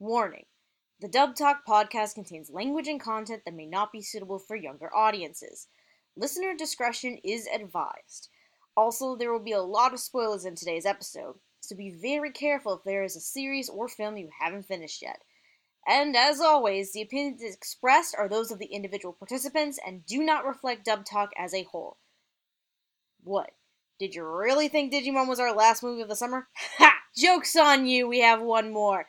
Warning The Dub Talk podcast contains language and content that may not be suitable for younger audiences. Listener discretion is advised. Also, there will be a lot of spoilers in today's episode, so be very careful if there is a series or film you haven't finished yet. And as always, the opinions expressed are those of the individual participants and do not reflect Dub Talk as a whole. What? Did you really think Digimon was our last movie of the summer? Ha! Joke's on you, we have one more.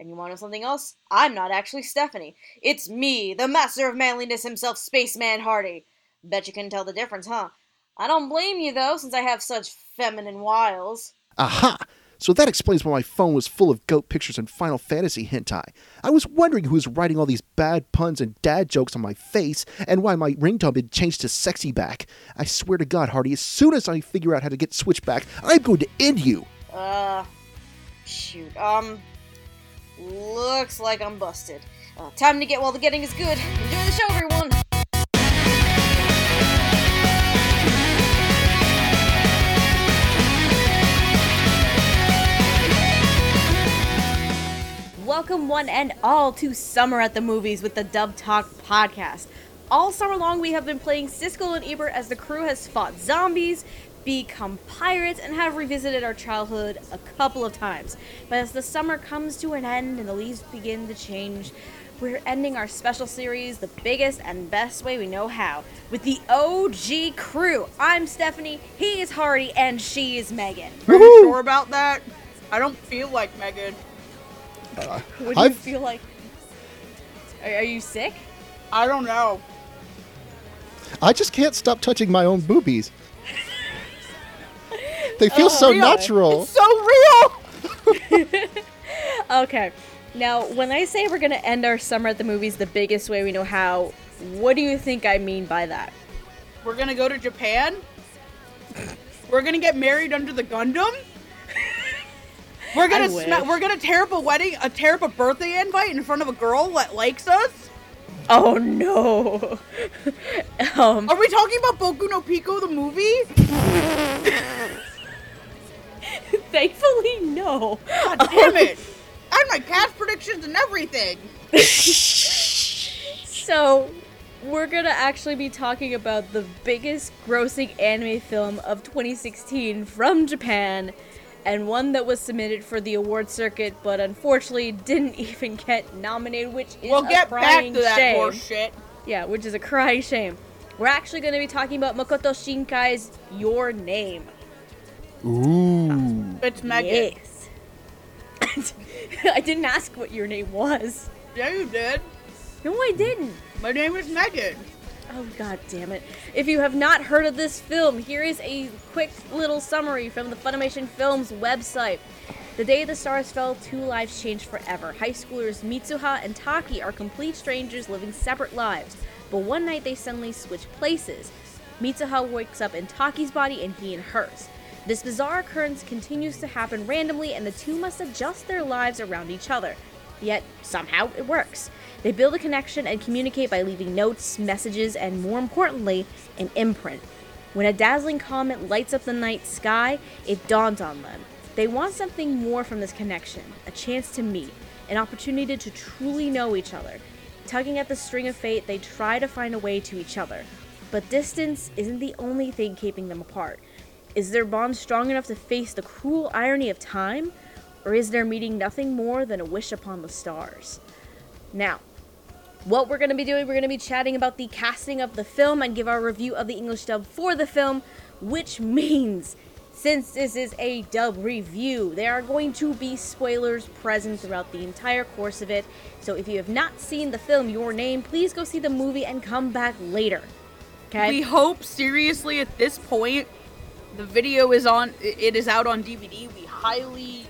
And you want to know something else? I'm not actually Stephanie. It's me, the master of manliness himself, Spaceman Hardy. Bet you can tell the difference, huh? I don't blame you, though, since I have such feminine wiles. Aha! So that explains why my phone was full of goat pictures and Final Fantasy hentai. I was wondering who was writing all these bad puns and dad jokes on my face, and why my ringtone had changed to sexy back. I swear to God, Hardy, as soon as I figure out how to get switchback, I'm going to end you. Uh, shoot. Um, looks like I'm busted. Uh, time to get while the getting is good. Enjoy the show, everyone! Welcome, one and all, to Summer at the Movies with the Dub Talk podcast. All summer long, we have been playing Siskel and Ebert as the crew has fought zombies, become pirates, and have revisited our childhood a couple of times. But as the summer comes to an end and the leaves begin to change, we're ending our special series the biggest and best way we know how with the OG crew. I'm Stephanie, he is Hardy, and she is Megan. Are you sure about that? I don't feel like Megan. Uh, What do you I've- feel like? Are, are you sick? I don't know. I just can't stop touching my own boobies. They feel Oh, so really? natural. It's so real. Okay. Now, when I say we're going to end our summer at the movies the biggest way we know how, what do you think I mean by that? We're gonna go to Japan. We're gonna get married under the Gundam. We're gonna I sma- wish. we're gonna tear up a wedding, a tear up a birthday invite in front of a girl that likes us. Oh no. um, Are we talking about Boku no Pico the movie? thankfully, no. God damn it! I had my cast predictions and everything. So, we're going to actually be talking about the biggest grossing anime film of 2016 from Japan, and one that was submitted for the award circuit, but unfortunately didn't even get nominated, which is We'll a get back to that shame. horse shit. Yeah, which is a crying shame. We're actually going to be talking about Makoto Shinkai's Your Name. Ooh. It's Megan. Yes. I didn't ask what your name was. Yeah, you did. No, I didn't. My name is Megan. Oh, god damn it. If you have not heard of this film, here is a quick little summary from the Funimation Films website. The day the stars fell, two lives changed forever. High schoolers Mitsuha and Taki are complete strangers living separate lives, but one night they suddenly switch places. Mitsuha wakes up in Taki's body and he in hers. This bizarre occurrence continues to happen randomly, and the two must adjust their lives around each other. Yet, somehow, it works. They build a connection and communicate by leaving notes, messages, and more importantly, an imprint. When a dazzling comet lights up the night sky, it dawns on them. They want something more from this connection a chance to meet, an opportunity to truly know each other. Tugging at the string of fate, they try to find a way to each other. But distance isn't the only thing keeping them apart. Is their bond strong enough to face the cruel irony of time? Or is their meeting nothing more than a wish upon the stars? Now, what we're going to be doing, we're going to be chatting about the casting of the film and give our review of the English dub for the film, which means since this is a dub review, there are going to be spoilers present throughout the entire course of it. So if you have not seen the film Your Name, please go see the movie and come back later. Okay? We hope seriously at this point the video is on it is out on DVD. We highly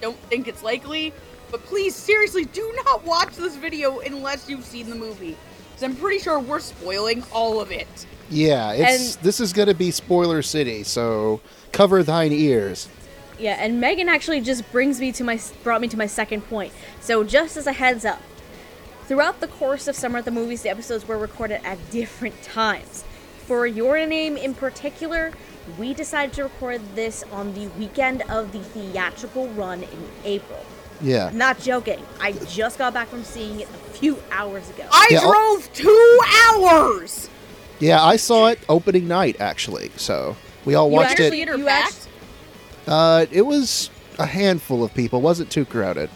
don't think it's likely, but please seriously do not watch this video unless you've seen the movie. Cuz I'm pretty sure we're spoiling all of it. Yeah, it's And- this is gonna be spoiler city, so cover thine ears. Yeah, and Megan actually just brings me to my brought me to my second point. So just as a heads up, throughout the course of Summer at the Movies, the episodes were recorded at different times. For Your Name in particular, we decided to record this on the weekend of the theatrical run in April. Yeah. I'm not joking. I just got back from seeing it a few hours ago. I Yeah, I'll- drove two hours. Yeah, I saw it opening night actually. So we all You watched actually it. theater you packed? Uh, it was a handful of people. wasn't too crowded.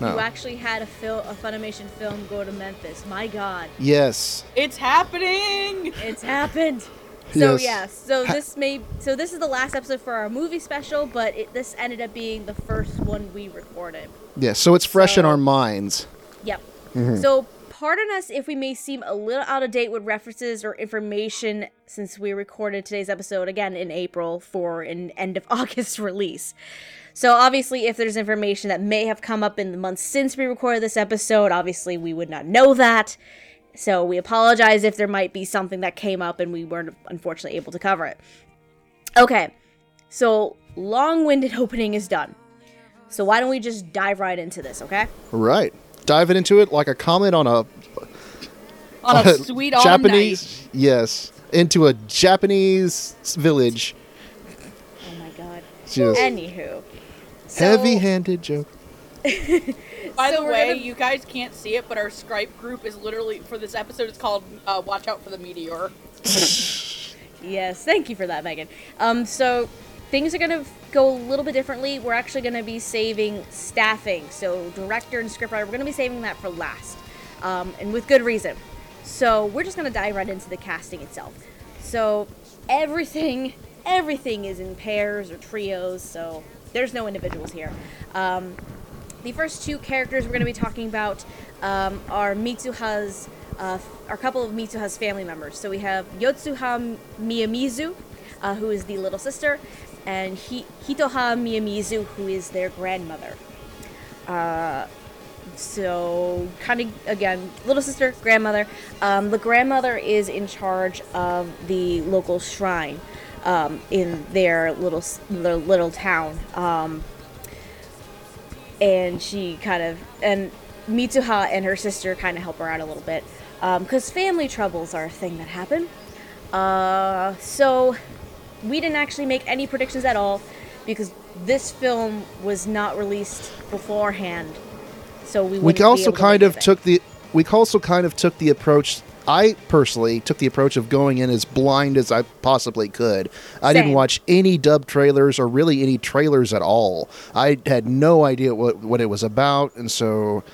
No. You actually had a fil- a Funimation film go to Memphis. My God, yes. It's happening. it's happened. So Yes. yeah, so Ha- this may so this is the last episode for our movie special, but it, this ended up being the first one we recorded. Yeah. So it's fresh in our minds. Yep. Mm-hmm. So pardon us if we may seem a little out of date with references or information since we recorded today's episode again in April for an end of August release. So obviously if there's information that may have come up in the months since we recorded this episode, obviously we would not know that. So we apologize if there might be something that came up and we weren't unfortunately able to cover it. Okay. So long-winded opening is done. So why don't we just dive right into this, okay? Right. Diving into it like a comment on a On a sweet autumn Japanese. Yes. Into a Japanese village. Oh my god. Just Anywho. So, heavy-handed joke. By So the way, gonna- you guys can't see it, but our Skype group is literally for this episode. It's called uh, "Watch Out for the Meteor." Yes, thank you for that, Megan. Um, so things are gonna go a little bit differently. We're actually gonna be saving staffing. So director and scriptwriter, we're gonna be saving that for last, um, and with good reason. So we're just gonna dive right into the casting itself. So everything, everything is in pairs or trios. So there's no individuals here. Um, the first two characters we're going to be talking about um, are Mitsuha's, uh, are a couple of Mitsuha's family members. So we have Yotsuha Miyamizu, uh, who is the little sister, and Hi- Hitoha Miyamizu, who is their grandmother. Uh, so kind of again, little sister, grandmother. Um, the grandmother is in charge of the local shrine um, in their little their little town. Um, and she kind of and Mitsuha and her sister kind of help her out a little bit because family troubles are a thing that happen. Uh, so we didn't actually make any predictions at all because this film was not released beforehand. So we we also kind of took the we also kind of took the approach I personally took the approach of going in as blind as I possibly could. I didn't watch any dub trailers or really any trailers at all. I had no idea what what it was about, and so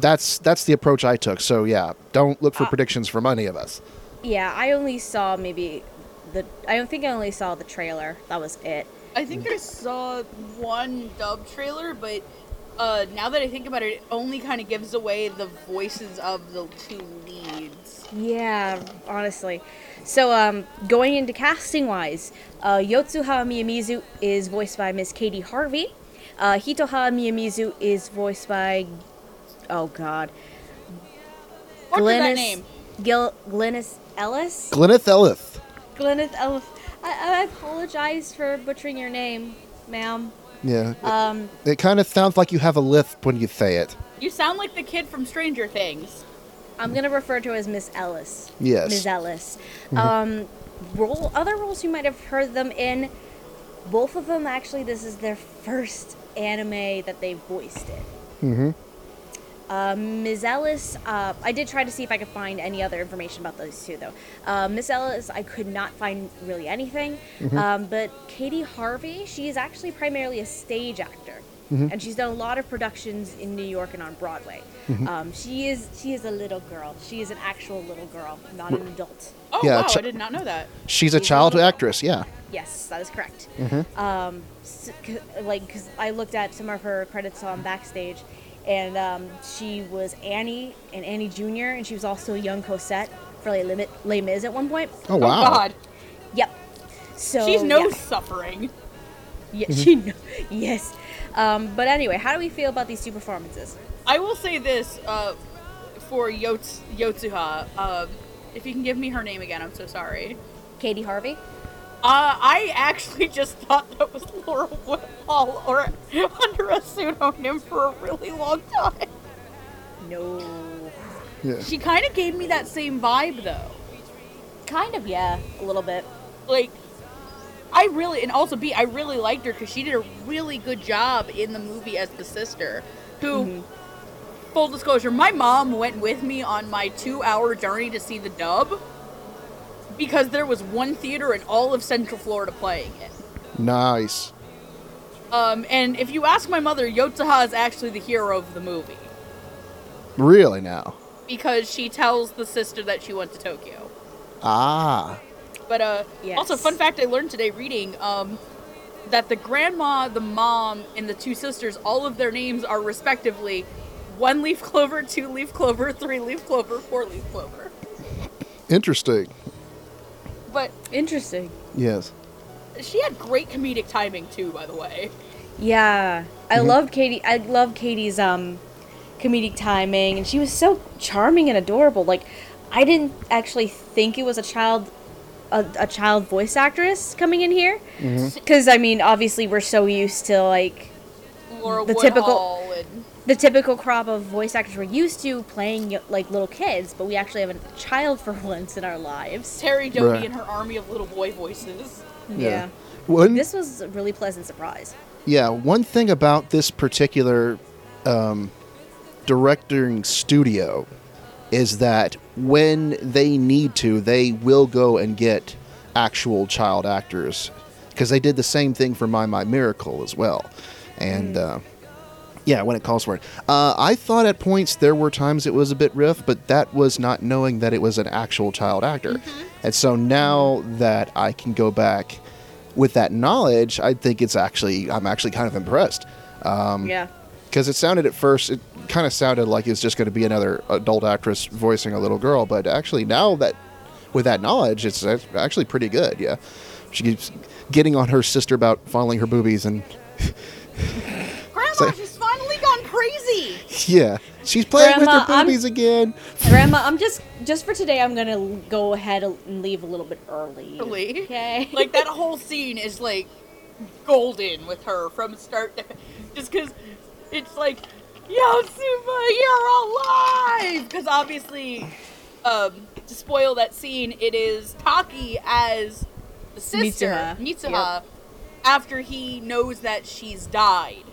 that's that's the approach I took. So yeah, don't look for Uh, predictions from any of us. Yeah, I only saw maybe the. I don't think I only saw the trailer. That was it. I think I saw one dub trailer, but uh, now that I think about it, it only kind of gives away the voices of the two leads. Yeah, honestly. So, um, going into casting wise, uh, Yotsuha Miyamizu is voiced by Miss Katie Harvey. Uh, Hitoha Miyamizu is voiced by, oh god, What's that name? Gil- Glennis Ellis. Glyneth Ellis. Glennis Ellis. I, I apologize for butchering your name, ma'am. Yeah, Um, it kind of sounds like you have a lisp when you say it. You sound like the kid from Stranger Things. I'm gonna refer to her as Miss Ellis. Yes. Ms. Ellis. Um, role other roles you might have heard them in. Both of them actually, this is their first anime that they voiced in. Mm-hmm. Uh, Ms. Ellis, uh, I did try to see if I could find any other information about those two, though. Uh, Miss Ellis, I could not find really anything. Um, but Katie Harvey, she is actually primarily a stage actor, and she's done a lot of productions in New York and on Broadway. Um, she is she is a little girl. She is an actual little girl, not an adult. Oh Yeah, wow, ch- I did not know that. She's a She's child little- actress. Yeah. Yes, that is correct. Mm-hmm. Um, s- c- like, cause I looked at some of her credits on backstage, and um, she was Annie and Annie Jr. and she was also young Cosette for Les, Lim- Les Mis at one point. Oh wow. Oh God, Yep. So she's no yeah. suffering. Yeah, she kno- yes. Um, but anyway, how do we feel about these two performances? I will say this uh, for Yots- Yotsuha. Um, if you can give me her name again, I'm so sorry. Katie Harvey. Uh, I actually just thought that was Laura Whitmore or under a pseudonym for a really long time. No. Yeah. She kind of gave me that same vibe though. Kind of, yeah, a little bit. Like, I really, and also B, I really liked her because she did a really good job in the movie as the sister. who, full disclosure, my mom went with me on my two hour journey to see the dub because there was one theater in all of Central Florida playing it. Nice. Um, and if you ask my mother, Yotsuha is actually the hero of the movie Really now. because she tells the sister that she went to Tokyo. Ah. But uh, Yes. also fun fact I learned today reading um, that the grandma, the mom, and the two sisters, all of their names are respectively one leaf clover, two leaf clover, three leaf clover, four leaf clover. Interesting. But Interesting. Yes. she had great comedic timing too, by the way. Yeah, I Mhm. love Katie. I love Katie's um comedic timing, and she was so charming and adorable. Like, I didn't actually think it was a child, a, a child voice actress coming in here, because I mean, obviously, we're so used to like Laura The Woodhull typical- and the typical crop of voice actors we're used to playing like little kids, but we actually have a child for once in our lives. Terri Doty Right. and her army of little boy voices. Yeah, One, this was a really pleasant surprise. yeah, one thing about this particular um, directing studio is that when they need to, they will go and get actual child actors. Because they did the same thing for My My Miracle as well, and uh, yeah, when it calls for it. Uh, I thought at points there were times it was a bit riff, but that was not knowing that it was an actual child actor, and so now that I can go back with that knowledge, I think it's actually I'm actually kind of impressed. Yeah, because it sounded at first it kind of sounded like it's just going to be another adult actress voicing a little girl but actually now that with that knowledge it's actually pretty good yeah she keeps getting on her sister about fondling her boobies and Grandma, So- she's finally gone crazy. yeah she's playing Grandma, with her I'm- boobies again Grandma, I'm just just for today. I'm gonna go ahead and leave a little bit early. Really? Okay. like that whole scene is like golden with her from start to just because it's like Yotsuha, you're alive because obviously um to spoil that scene it is taki as the sister Mitsuha. Mitsuha after he knows that she's died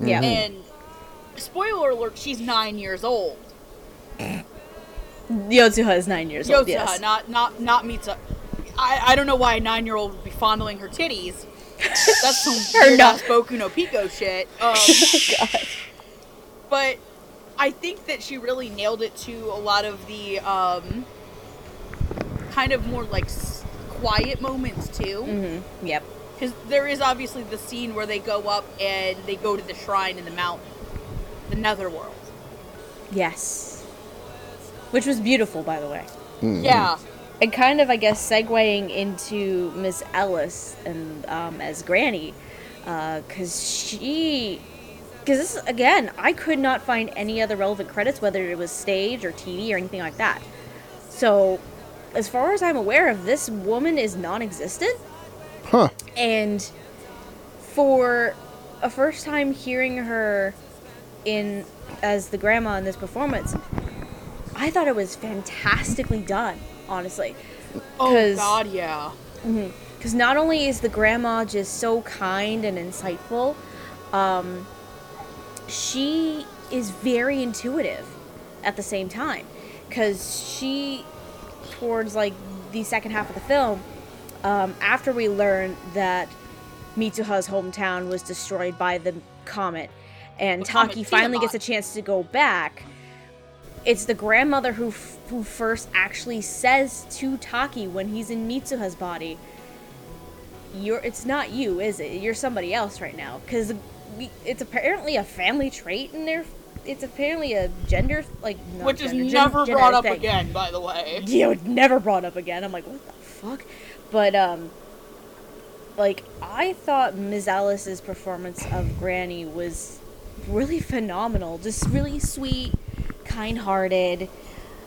Yeah. and spoiler alert she's nine years old Yotsuha is nine years old. Yotsuha, Yes. not not not Mitsuha. I, I don't know why a nine year old would be fondling her titties. That's some Her weird not- ass Boku no Pico shit. Um, but I think that she really nailed it to a lot of the um, kind of more like s- quiet moments too. Mm-hmm. Yep. Because there is obviously the scene where they go up and they go to the shrine in the mountain, the Netherworld. Yes. Which was beautiful, by the way. Yeah, And kind of, I guess, segueing into Miss Ellis and um, as Granny, because she, because this again, I could not find any other relevant credits, whether it was stage or TV or anything like that. So, as far as I'm aware of, this woman is non-existent. huh And for a first time hearing her in as the grandma in this performance, I thought it was fantastically done, honestly. Oh 'Cause- God, yeah. Because not only is the grandma just so kind and insightful, um, she is very intuitive at the same time. Because she, towards like the second half of the film, um, after we learn that Mitsuha's hometown was destroyed by the comet, and Taki finally gets a chance to go back, it's the grandmother who f- who first actually says to Taki when he's in Mitsuha's body, "You're it's not you, is it? You're somebody else right now." Because it's apparently a family trait in there. It's apparently a gender like not Which is gender, gen- never brought up thing. again, by the way. Yeah, it never brought up again. I'm like, what the fuck? But um, like I thought Ms. Ellis's performance of Granny was really phenomenal. Just really sweet, kind-hearted,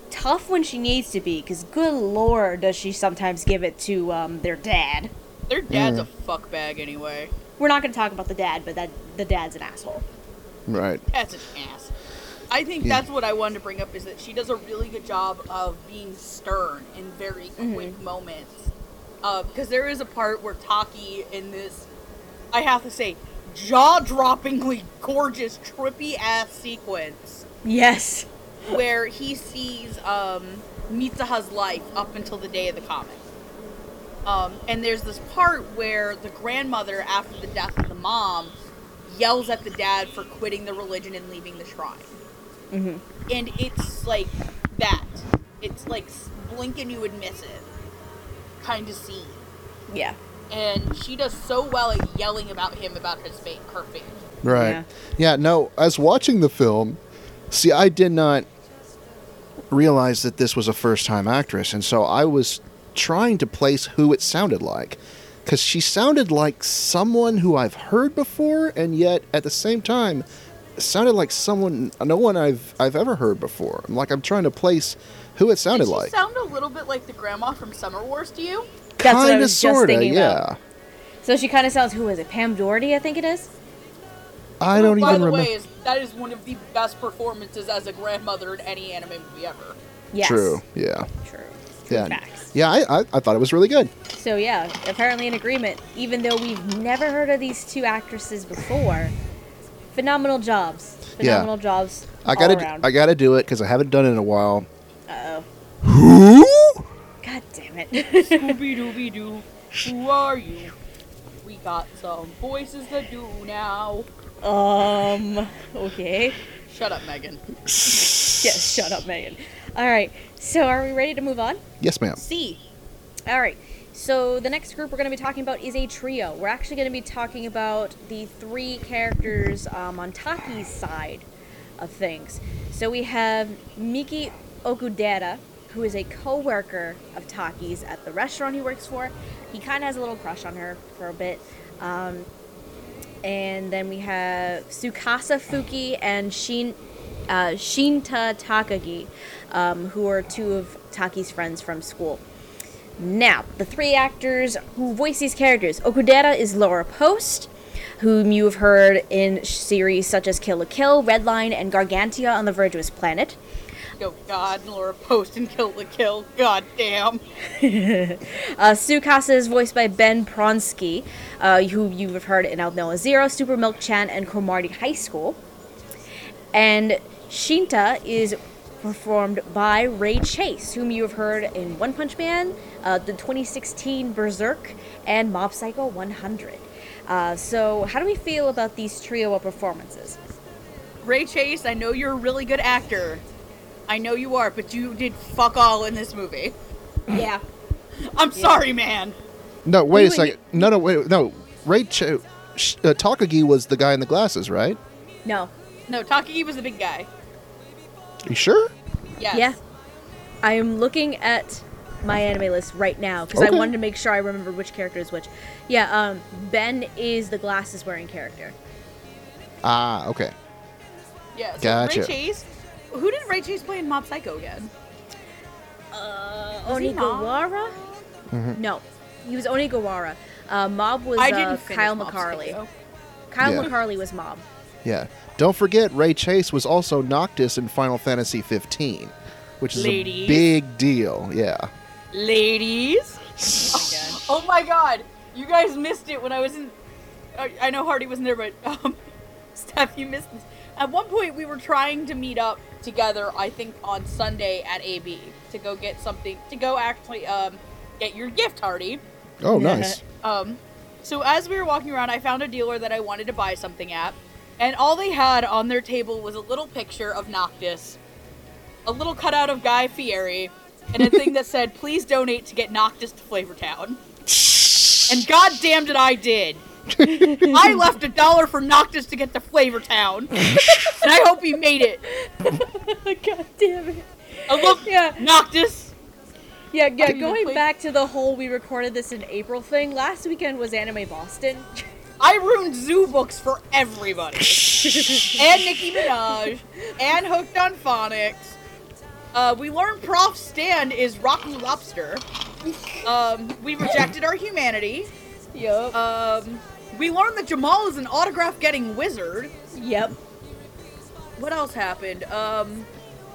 tough when she needs to be. Cause good lord, does she sometimes give it to um their dad. Their dad's a fuckbag anyway. We're not gonna talk about the dad, but that the dad's an asshole. right That's an ass. I think Yeah. that's what I wanted to bring up is that she does a really good job of being stern in very quick moments. Uh, because there is a part where Taki in this, I have to say, jaw-droppingly gorgeous, trippy ass sequence Yes. where he sees um, Mitsuha's life up until the day of the comic. Um, and there's this part where the grandmother, after the death of the mom, yells at the dad for quitting the religion and leaving the shrine. hmm And it's like that. It's like s- blink and you would miss it kind of scene. Yeah. And she does so well at yelling about him about his fate, her fate. Right. Yeah. Yeah. no, as watching the film, see, I did not realize that this was a first time actress. And so I was trying to place who it sounded like. Because she sounded like someone who I've heard before, and yet at the same time, sounded like someone, no one I've I've ever heard before. I'm like I'm trying to place who it sounded Did she like. sound a little bit like the grandma from Summer Wars to you? That's what I Kinda, was just sorta, thinking yeah. about. So she kind of sounds. Who is it? Pam Dougherty, I think it is. I don't by even the remember. way, is, that is one of the best performances as a grandmother in any anime movie ever. Yes. True. Yeah. True. True Yeah. facts. Yeah. I, I I thought it was really good. So yeah, apparently in agreement. Even though we've never heard of these two actresses before, phenomenal jobs. Yeah. Phenomenal jobs. I gotta all. I gotta do it because I haven't done it in a while. Uh oh. Who? God damn it. Scooby Dooby Doo, who are you? We got some voices to do now. um. Okay. Shut up, Megan. Yes. Shut up, Megan. All right. So are we ready to move on? Yes, ma'am. C. All right. So the next group we're going to be talking about is a trio. We're actually going to be talking about the three characters um, on Taki's side of things. So we have Miki Okudera, who is a co-worker of Taki's at the restaurant he works for. He kind of has a little crush on her for a bit. Um, and then we have Tsukasa Fujii and Shin, uh, Shinta Takagi, um, who are two of Taki's friends from school. Now, the three actors who voice these characters Okudera is Laura Post, whom you have heard in series such as Kill la Kill, Redline, and Gargantia on the Virtuous Planet. Oh God, Laura Post and Kill la Kill. God damn. Uh, Tsukasa is voiced by Ben Pronsky, uh, who you have heard in Aldnoah Zero, Super Milk Chan, and Cromartie High School. And Shinta is performed by Ray Chase, whom you have heard in One Punch Man, uh, the 2016 Berserk, and Mob Psycho 100. Uh, so, how do we feel about these trio of performances? Ray Chase, I know you're a really good actor. I know you are, but you did fuck all in this movie. Yeah. I'm sorry, man. No, wait You- a second. No, no, wait. No, Ray Chase. Uh, Takagi was the guy in the glasses, right? No. No, Takagi was the big guy. You sure? Yes. Yeah. I am looking at my anime list right now because I wanted to make sure I remember which character is which. Yeah, um, Ben is the glasses wearing character. Ah, okay. Yeah. So Gotcha. Ray Chase. Who did Ray Chase play in Mob Psycho again? Uh, Was he? Onigawara? Mm-hmm. No, he was Onigawara. Uh, Mob was I uh, didn't finish Kyle Mob McCarley. Psycho. Kyle Yeah. McCarley was Mob. Yeah. Don't forget, Ray Chase was also Noctis in Final Fantasy 15, which is Ladies. a big deal. Yeah. Ladies. Oh my god, you guys missed it when I was in. I, I know Hardy wasn't there, but um, Steph, you missed this. At one point, we were trying to meet up together. I think on Sunday at AB to go get something to go actually um get your gift, Hardy. Oh, nice. Um, so as we were walking around, I found a dealer that I wanted to buy something at, and all they had on their table was a little picture of Noctis, a little cutout of Guy Fieri, and a thing that said, "Please donate to get Noctis to Flavortown." And god damn it, I did. I left a dollar for Noctis to get to Flavortown, and I hope he made it. God damn it. I love Yeah. Noctis. Yeah, yeah. Going back to the whole we recorded this in April thing. Last weekend was Anime Boston. I ruined zoo books for everybody. and Nicki Minaj. And Hooked on Phonics. Uh, we learned Prof Stand is Rocky Lobster. Um, we rejected our humanity. yep. Um, we learned that Jamal is an autograph getting wizard. yep. What else happened? Um,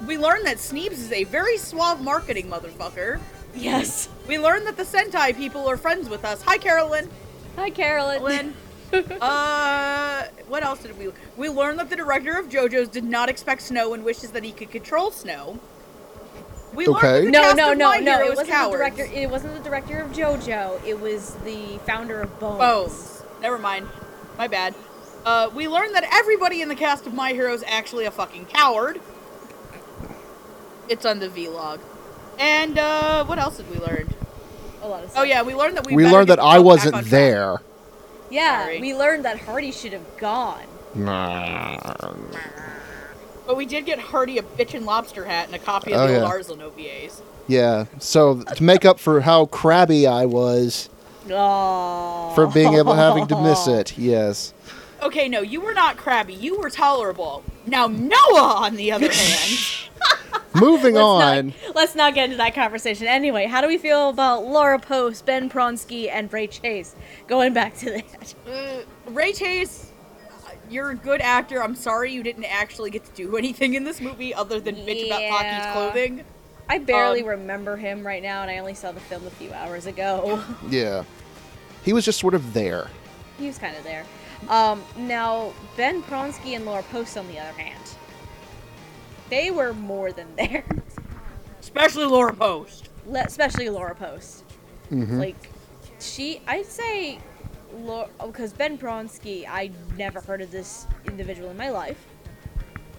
we learned that Sneebs is a very suave marketing motherfucker. Yes. We learned that the Sentai people are friends with us. Hi, Carolyn. Hi, Carolyn. Lynn. uh, what else did we? We learned that the director of JoJo's did not expect snow and wishes that he could control snow. We Okay. No, no, no, no. Hero It is wasn't cowards. the director. It wasn't the director of JoJo. It was the founder of Bones. Bones. Never mind. My bad. Uh, we learned that everybody in the cast of My Hero is actually a fucking coward. It's on the vlog. And uh, what else did we learn? A lot of Oh yeah, we learned that we. We learned that I wasn't there. track. There. Yeah, Sorry. we learned that Hardy should have gone. But we did get Hardy a bitchin' lobster hat and a copy of Oh, the yeah. old Arslan OVAs. Yeah. So to make up for how crabby I was Oh. for being able having to miss it, yes. Okay, no, you were not crabby. You were tolerable. Now Noah, on the other hand, Moving Let's on. Not, let's not get into that conversation. Anyway, how do we feel about Laura Post, Ben Pronsky, and Ray Chase? Going back to that. uh, Ray Chase, you're a good actor. I'm sorry you didn't actually get to do anything in this movie other than bitch about Pocky's clothing. I barely Um, remember him right now, and I only saw the film a few hours ago. Yeah. He was just sort of there. he was kind of there. Um, now, Ben Pronsky and Laura Post, on the other hand, they were more than there. Especially Laura Post. Le- especially Laura Post. Mhm. Like, she, I'd say, because Ben Pronsky, I never heard of this individual in my life.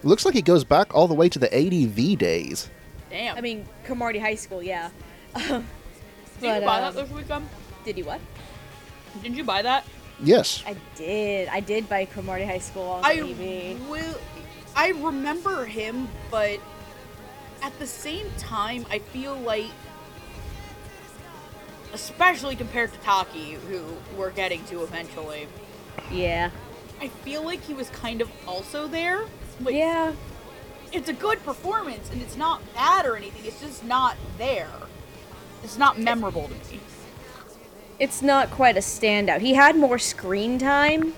Looks like he goes back all the way to the ADV days. Damn. I mean, Cromartie High School, yeah. Um, did you buy uh, that this weekend? Did you what? Didn't you buy that? Yes. I did. I did buy Cromartie High School on I TV. will. I remember him, but at the same time, I feel like, especially compared to Taki, who we're getting to eventually, Yeah. I feel like he was kind of also there. Like, Yeah. it's a good performance, and it's not bad or anything. It's just not there. It's not memorable to me. It's not quite a standout. He had more screen time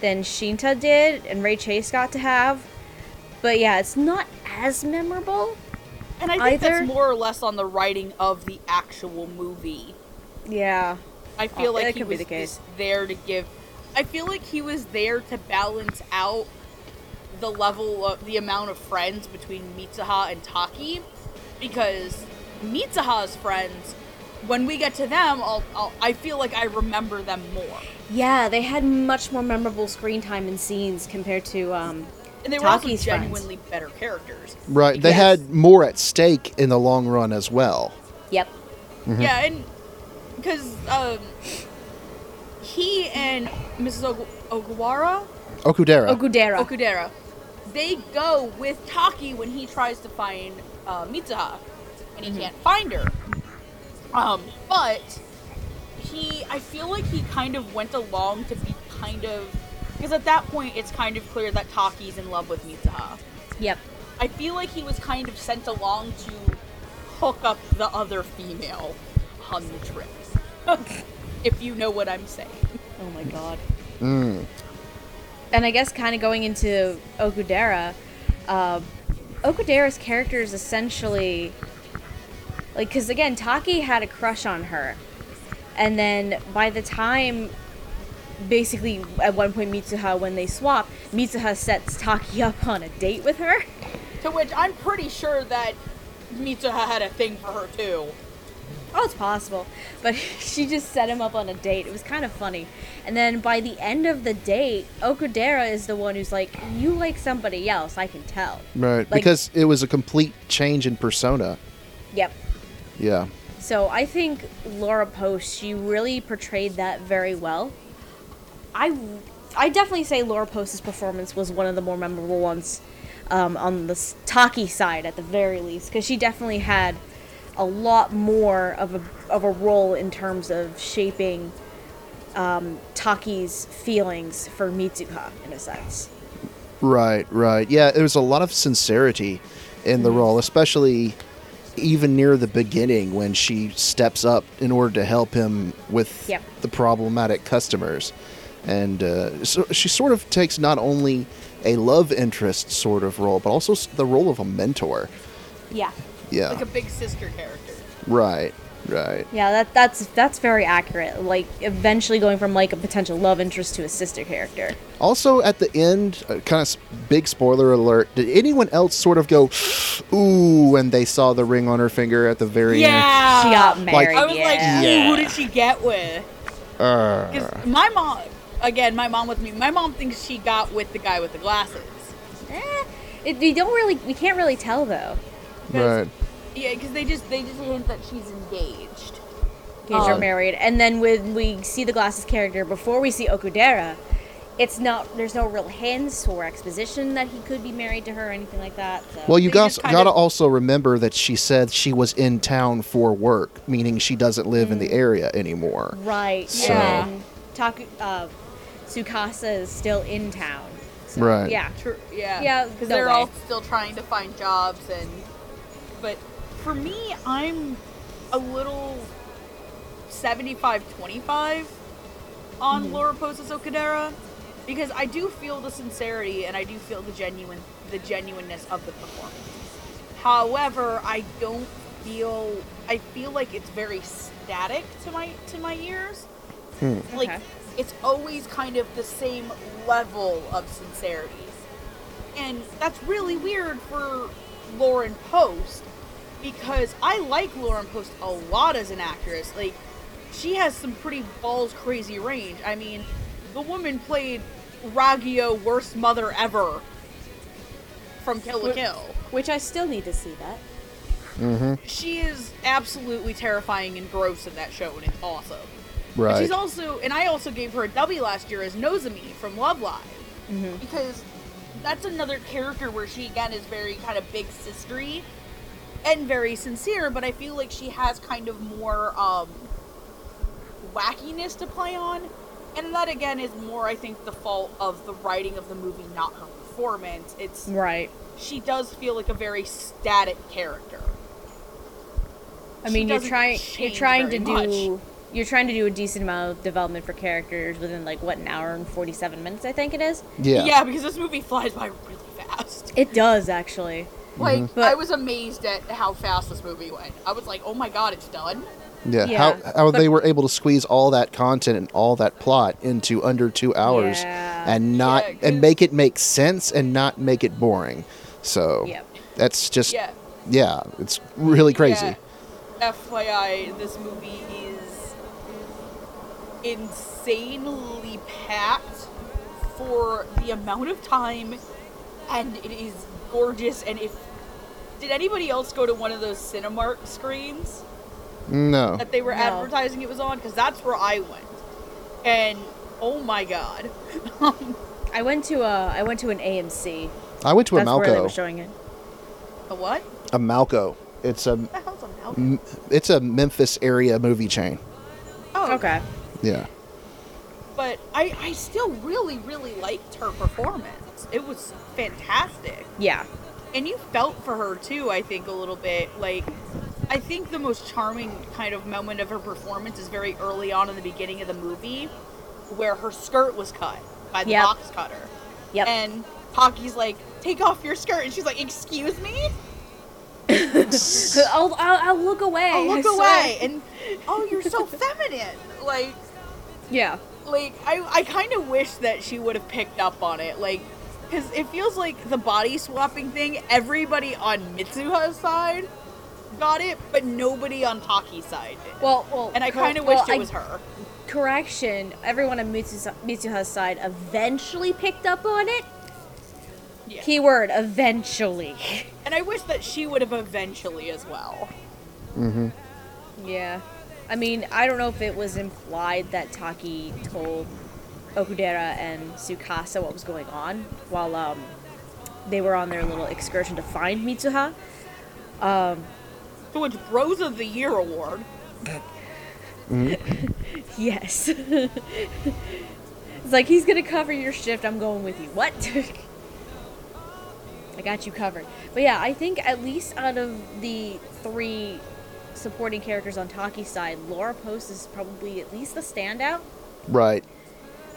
than Shinta did, and Ray Chase got to have. But yeah, it's not as memorable. And I think Either- that's more or less on the writing of the actual movie. Yeah. I feel Oh, like he was the just there to give. I feel like he was there to balance out the level of the amount of friends between Mitsuha and Taki, because Mitsuha's friends, when we get to them, I'll, I'll, I feel like I remember them more, Yeah, they had much more memorable screen time and scenes compared to um and they were Taki's also friends. genuinely better characters. Right. They Yes. had more at stake in the long run as well. Yep. Yeah, and because um, he and Mrs. Og- Ogawara. Okudera. Okudera. Okudera, they go with Taki when he tries to find uh, Mitsuha, and he can't find her. Um, but he, I feel like he kind of went along to be kind of, because at that point it's kind of clear that Taki's in love with Mitsuha. yep. I feel like he was kind of sent along to hook up the other female on the trip. if you know what I'm saying. Oh my god. Mm. And I guess kind of going into Okudera, uh, Okudera's character is essentially like because again Taki had a crush on her, and then by the time basically at one point Mitsuha when they swap, Mitsuha sets Taki up on a date with her. To which I'm pretty sure that Mitsuha had a thing for her too. Oh, it's possible. But she just set him up on a date. It was kind of funny. And then by the end of the date, Okudera is the one who's like, You like somebody else, I can tell. Right. Like- because it was a complete change in persona. Yep. Yeah. So I think Laura Post, she really portrayed that very well. I, I definitely say Laura Post's performance was one of the more memorable ones um, on the Taki side, at the very least, because she definitely had a lot more of a of a role in terms of shaping um, Taki's feelings for Mitsuha, in a sense. Right, right. Yeah, there was a lot of sincerity in Mm-hmm. the role, especially even near the beginning when she steps up in order to help him with Yep. the problematic customers. And uh, so she sort of takes not only a love interest sort of role, but also the role of a mentor. Yeah. Yeah, Like a big sister character. right. Right. Yeah, that that's that's very accurate. Like eventually going from like a potential love interest to a sister character. Also, at the end, uh, kind of big spoiler alert. Did anyone else sort of go, "Ooh," when they saw the ring on her finger at the very end? Yeah. She got married. I was like, yeah. "Ooh, Yeah. who did she get with? Uh, Because my mom, again, my mom with me. My mom thinks she got with the guy with the glasses. Eh, it, we don't really, we can't really tell though. right. Yeah, because they just they just hint that she's engaged. Because you're Um, married, and then when we see the glasses character before we see Okudera, it's not. There's no real hints or exposition that he could be married to her or anything like that. So. Well, you They got, just kind gotta of- also remember that she said she was in town for work, meaning she doesn't live in Mm. the area anymore. right. So- And Taku, uh, Tsukasa is still in town. So, Right. Yeah. True. Yeah. Yeah, Because no they're way. all still trying to find jobs and, but for me, I'm a little 75-25 on Mm-hmm. Laura Posas Okudera because I do feel the sincerity and I do feel the genuine the genuineness of the performance. However, I don't feel I feel like it's very static to my to my ears. Like Okay. it's always kind of the same level of sincerity. And that's really weird for Lauren Post because I like Lauren Post a lot as an actress. Like she has some pretty balls crazy range. I mean, the woman played Ragyo worst mother ever from Kill la Kill. Which I still need to see that. Mm-hmm. She is absolutely terrifying and gross in that show and it's awesome. And Right. she's also, and I also gave her a W last year as Nozomi from Love Live Mhm. because that's another character where she again is very kind of big sistery and very sincere, but I feel like she has kind of more um, wackiness to play on, and that again is more, I think, the fault of the writing of the movie, not her performance. It's Right. she does feel like a very static character. I mean, you're trying. You're trying to very do. much. You're trying to do a decent amount of development for characters within like what an hour and forty-seven minutes, I think it is. yeah. yeah, because this movie flies by really fast. It does actually. Mm-hmm. Like But- I was amazed at how fast this movie went. I was like, "Oh my god, it's done!" Yeah. Yeah, How how but- they were able to squeeze all that content and all that plot into under two hours Yeah. and not Yeah, 'cause- and make it make sense and not make it boring. So Yep. that's just Yeah. yeah, it's really crazy. Yeah. FYI, this movie is insanely packed for the amount of time, and it is gorgeous. And if did anybody else go to one of those Cinemark screens No. that they were No. advertising it was on? Because that's where I went, and oh my god, I went to a. I went to an AMC. I went to a That's where they were showing it. a what? A Malco. It's a What the hell's a Malcolm? m- it's a Memphis area movie chain. Oh, Okay. Yeah. but I, I still really, really liked her performance. It was fantastic. Yeah. And you felt for her too, I think, a little bit. Like, I think the most charming kind of moment of her performance is very early on in the beginning of the movie, where her skirt was cut by the Yep. box cutter. Yep. And Taki's like, take off your skirt. And she's like, excuse me? I'll, I'll, I'll look away. I'll look away. And, oh, you're so feminine. Like, Yeah. like I, I kind of wish that she would have picked up on it like because it feels like the body swapping thing everybody on mitsuha's side got it but nobody on taki's side did Well, well. and i kind of well, wished it I- was her Correction. Everyone on Mitsuha, Mitsuha's side eventually picked up on it. yeah. Keyword eventually. and i wish that she would have eventually as well Mm-hmm. Yeah. I mean, I don't know if it was implied that Taki told Okudera and Tsukasa what was going on while um, they were on their little excursion to find Mitsuha. Um, to which rose of the year award yes. it's like, he's gonna cover your shift, I'm going with you. What? I got you covered. But yeah, I think at least out of the three supporting characters on Taki's side, Laura Post is probably at least the standout. Right.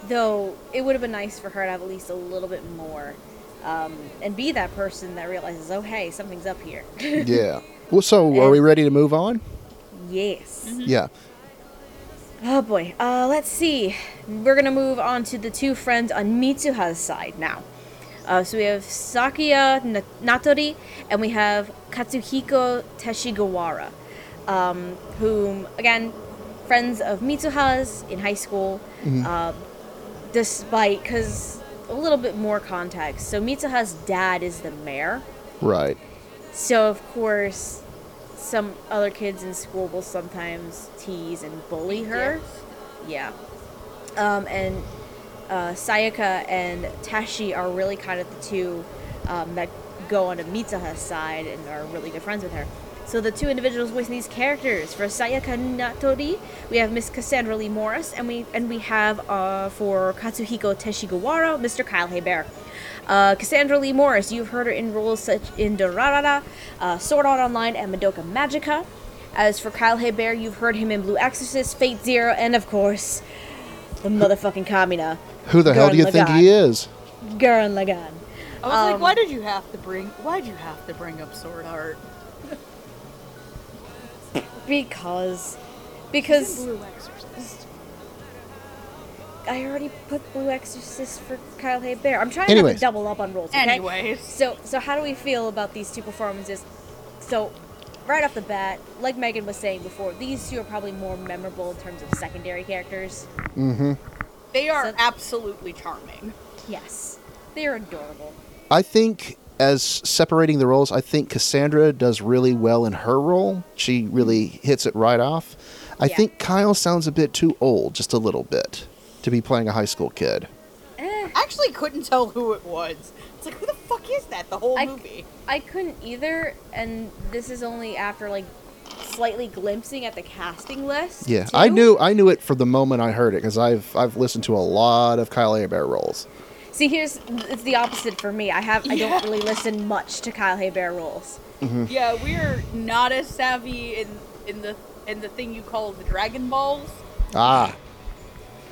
Though it would have been nice for her to have at least a little bit more, um, and be that person that realizes, oh hey, something's up here. Yeah. Well, so are we ready to move on? Yes. Yeah. Oh boy. Uh, let's see. We're gonna move on to the two friends on Mitsuha's side now. Uh, so we have Sayaka Na- Natori and we have Katsuhiko Teshigawara, um, whom again, friends of Mitsuha's in high school. Uh, despite, because a little bit more context. So Mitsuha's dad is the mayor. Right. So of course, some other kids in school will sometimes tease and bully her. Yeah. Um, and uh, Sayaka and Tashi are really kind of the two um, that go onto Mitsuha's side and are really good friends with her. So the two individuals voicing these characters for Sayaka Natori, we have Miss Cassandra Lee Morris, and we and we have uh, for Katsuhiko Teshigawara, Mr. Kyle Hebert. Uh, Cassandra Lee Morris, you've heard her in roles such in Durarara, uh, Sword Art Online, and Madoka Magica. As for Kyle Hebert, you've heard him in Blue Exorcist, Fate Zero, and of course, the motherfucking Kamina, Who the hell do you Gurren think he is? Gurren Lagann. I was Um, like, why did you have to bring? Why did you have to bring up sword art? Because, because Blue Exorcist. I already put Blue Exorcist for Kyle Hebert. I'm trying not to double up on roles. Okay? Anyways. So, so how do we feel about these two performances? So, right off the bat, like Megan was saying before, these two are probably more memorable in terms of secondary characters. Mm-hmm. They are So- absolutely charming. Yes, they're adorable. I think as separating the roles, I think Cassandra does really well in her role. She really hits it right off. I Yeah. think Kyle sounds a bit too old, just a little bit, to be playing a high school kid. Eh, I actually couldn't tell who it was. It's like, who the fuck is that? The whole I- movie. I couldn't either, and this is only after like slightly glimpsing at the casting list. Yeah, too. I knew I knew it from the moment I heard it because I've I've listened to a lot of Kyle Hebert roles. See, here's it's the opposite for me. I have I Yeah. don't really listen much to Kyle Hebert roles. Yeah, we're not as savvy in in the in the thing you call the Dragon Balls. Ah,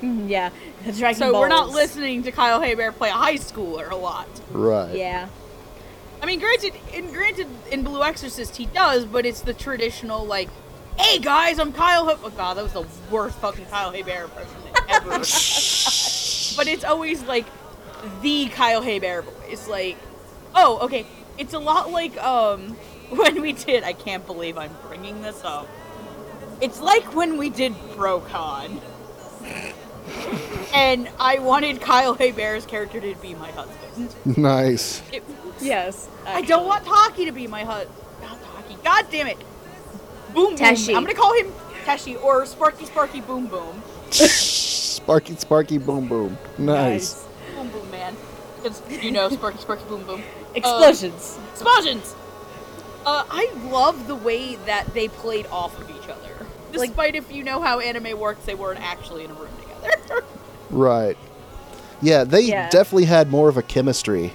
Mm, Yeah, the Dragon So we're not listening to Kyle Hebert play a high schooler a lot. right. Yeah, I mean, granted, in granted, in Blue Exorcist he does, but it's the traditional like, "Hey guys, I'm Kyle." He- oh god, that was the worst fucking Kyle Hebert impression ever. but it's always like the Kyle Hebert voice. Like, oh, okay, it's a lot like um when we did. I can't believe I'm bringing this up. It's like when we did BroCon. And I wanted Kyle Hebert's character to be my husband. Nice. It, yes. I don't want Taki to be my husband. Not God damn it. Boom Teshi. Boom. I'm gonna call him Teshi or Sparky Sparky Boom Boom. Sparky, Sparky, boom, boom. Nice. Boom Boom Man. Because you know Sparky Sparky Boom Boom. Explosions. Explosions! Uh, I love the way that they played off of each other. Like- Despite if you know how anime works, they weren't actually in a room together. Right. Yeah, they Yeah. definitely had more of a chemistry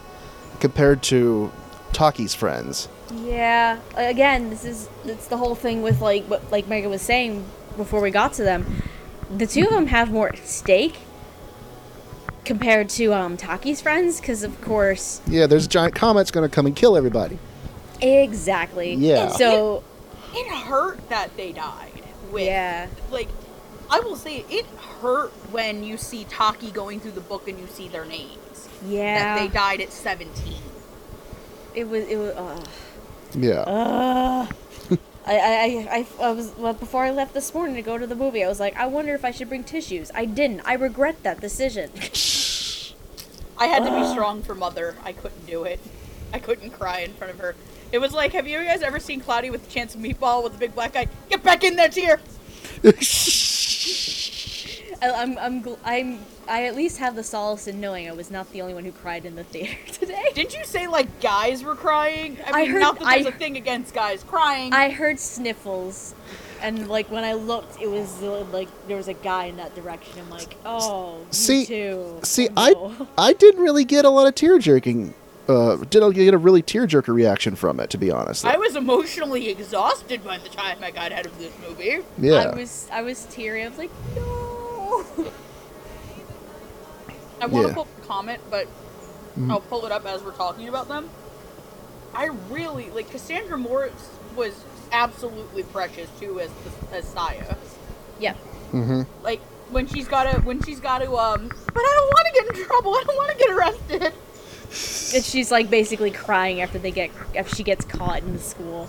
compared to Taki's friends. yeah. Again, this is it's the whole thing with like what like Megan was saying before we got to them. The two of them have more at stake compared to um Taki's friends, because of course, Yeah, there's a giant comet's going to come and kill everybody. exactly. Yeah. So it hurt that they died. With, yeah. Like, I will say, it hurt when you see Taki going through the book and you see their names. Yeah. That they died at 17. It was it was. Uh, Yeah. uh, I, I, I, I was well, before I left this morning to go to the movie. I was like, I wonder if I should bring tissues. I didn't. I regret that decision. I had to be strong for Mother. I couldn't do it. I couldn't cry in front of her. It was like, have you guys ever seen Cloudy with a Chance of Meatball with a big black guy? Get back in there, tear! I, I'm, I'm, gl- I'm, I at least have the solace in knowing I was not the only one who cried in the theater today. Didn't you say like guys were crying? I I mean, heard- not that there's I- a thing against guys crying. I heard sniffles, and like when I looked, it was uh, like there was a guy in that direction. I'm like, oh, me See- too. See, Oh, no. I I didn't really get a lot of tear jerking. Uh, didn't get a really tear jerker reaction from it, to be honest. I was emotionally exhausted by the time I got out of this movie. yeah. I was, I was teary. I was like, no. I want to Yeah. pull up a comment, but Mhm. I'll pull it up as we're talking about them. I really like Cassandra Morris was absolutely precious too as as Saya. Yeah. Mm-hmm. Like when she's gotta when she's gotta um but I don't wanna get in trouble, I don't wanna get arrested. And she's like basically crying after they get after she gets caught in the school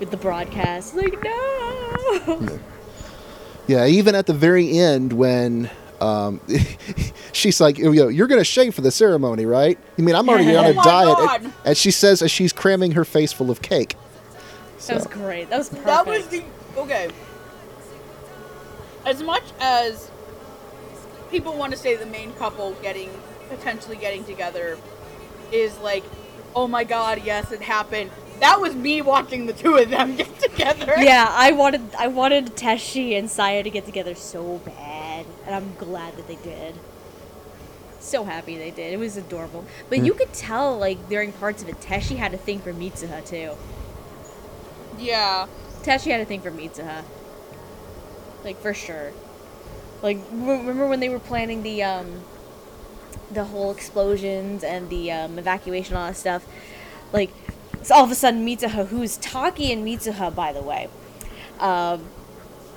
with the broadcast. Like no. Yeah, even at the very end when um, she's like, you know, "You're going to shave for the ceremony, right?" You mean I'm already on Oh a my diet, and, and she says as she's cramming her face full of cake. That was great. That was perfect. That was the okay. As much as people want to say the main couple getting potentially getting together is like, oh my god, yes, it happened. That was me watching the two of them get together. Yeah, I wanted I wanted Teshi and Saya to get together so bad, and I'm glad that they did. So happy they did. It was adorable. But you could tell, like during parts of it, Teshi had a thing for Mitsuha too. Yeah. Teshi had a thing for Mitsuha. Like for sure. Like remember when they were planning the um the whole explosions and the um, evacuation and all that stuff? Like so all of a sudden Mitsuha, who's Taki and Mitsuha by the way, um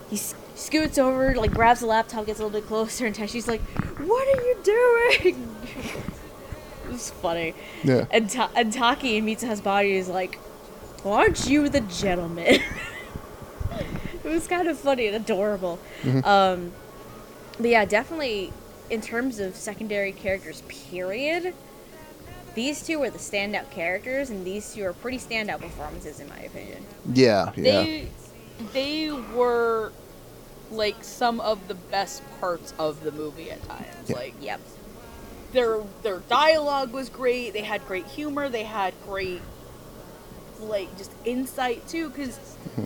he s- scoots over, like grabs the laptop, gets a little bit closer, and Teshi's like, "What are you doing?" it was funny. Yeah. And, Ta- and Taki and Mitsuha's body is like, well, aren't you the gentleman? it was kind of funny and adorable. Um, but yeah, definitely in terms of secondary characters, period, these two were the standout characters, and these two are pretty standout performances, in my opinion. Yeah, yeah. They they were like some of the best parts of the movie at times. Yeah. Like Yep. their their dialogue was great. They had great humor. They had great like just insight too because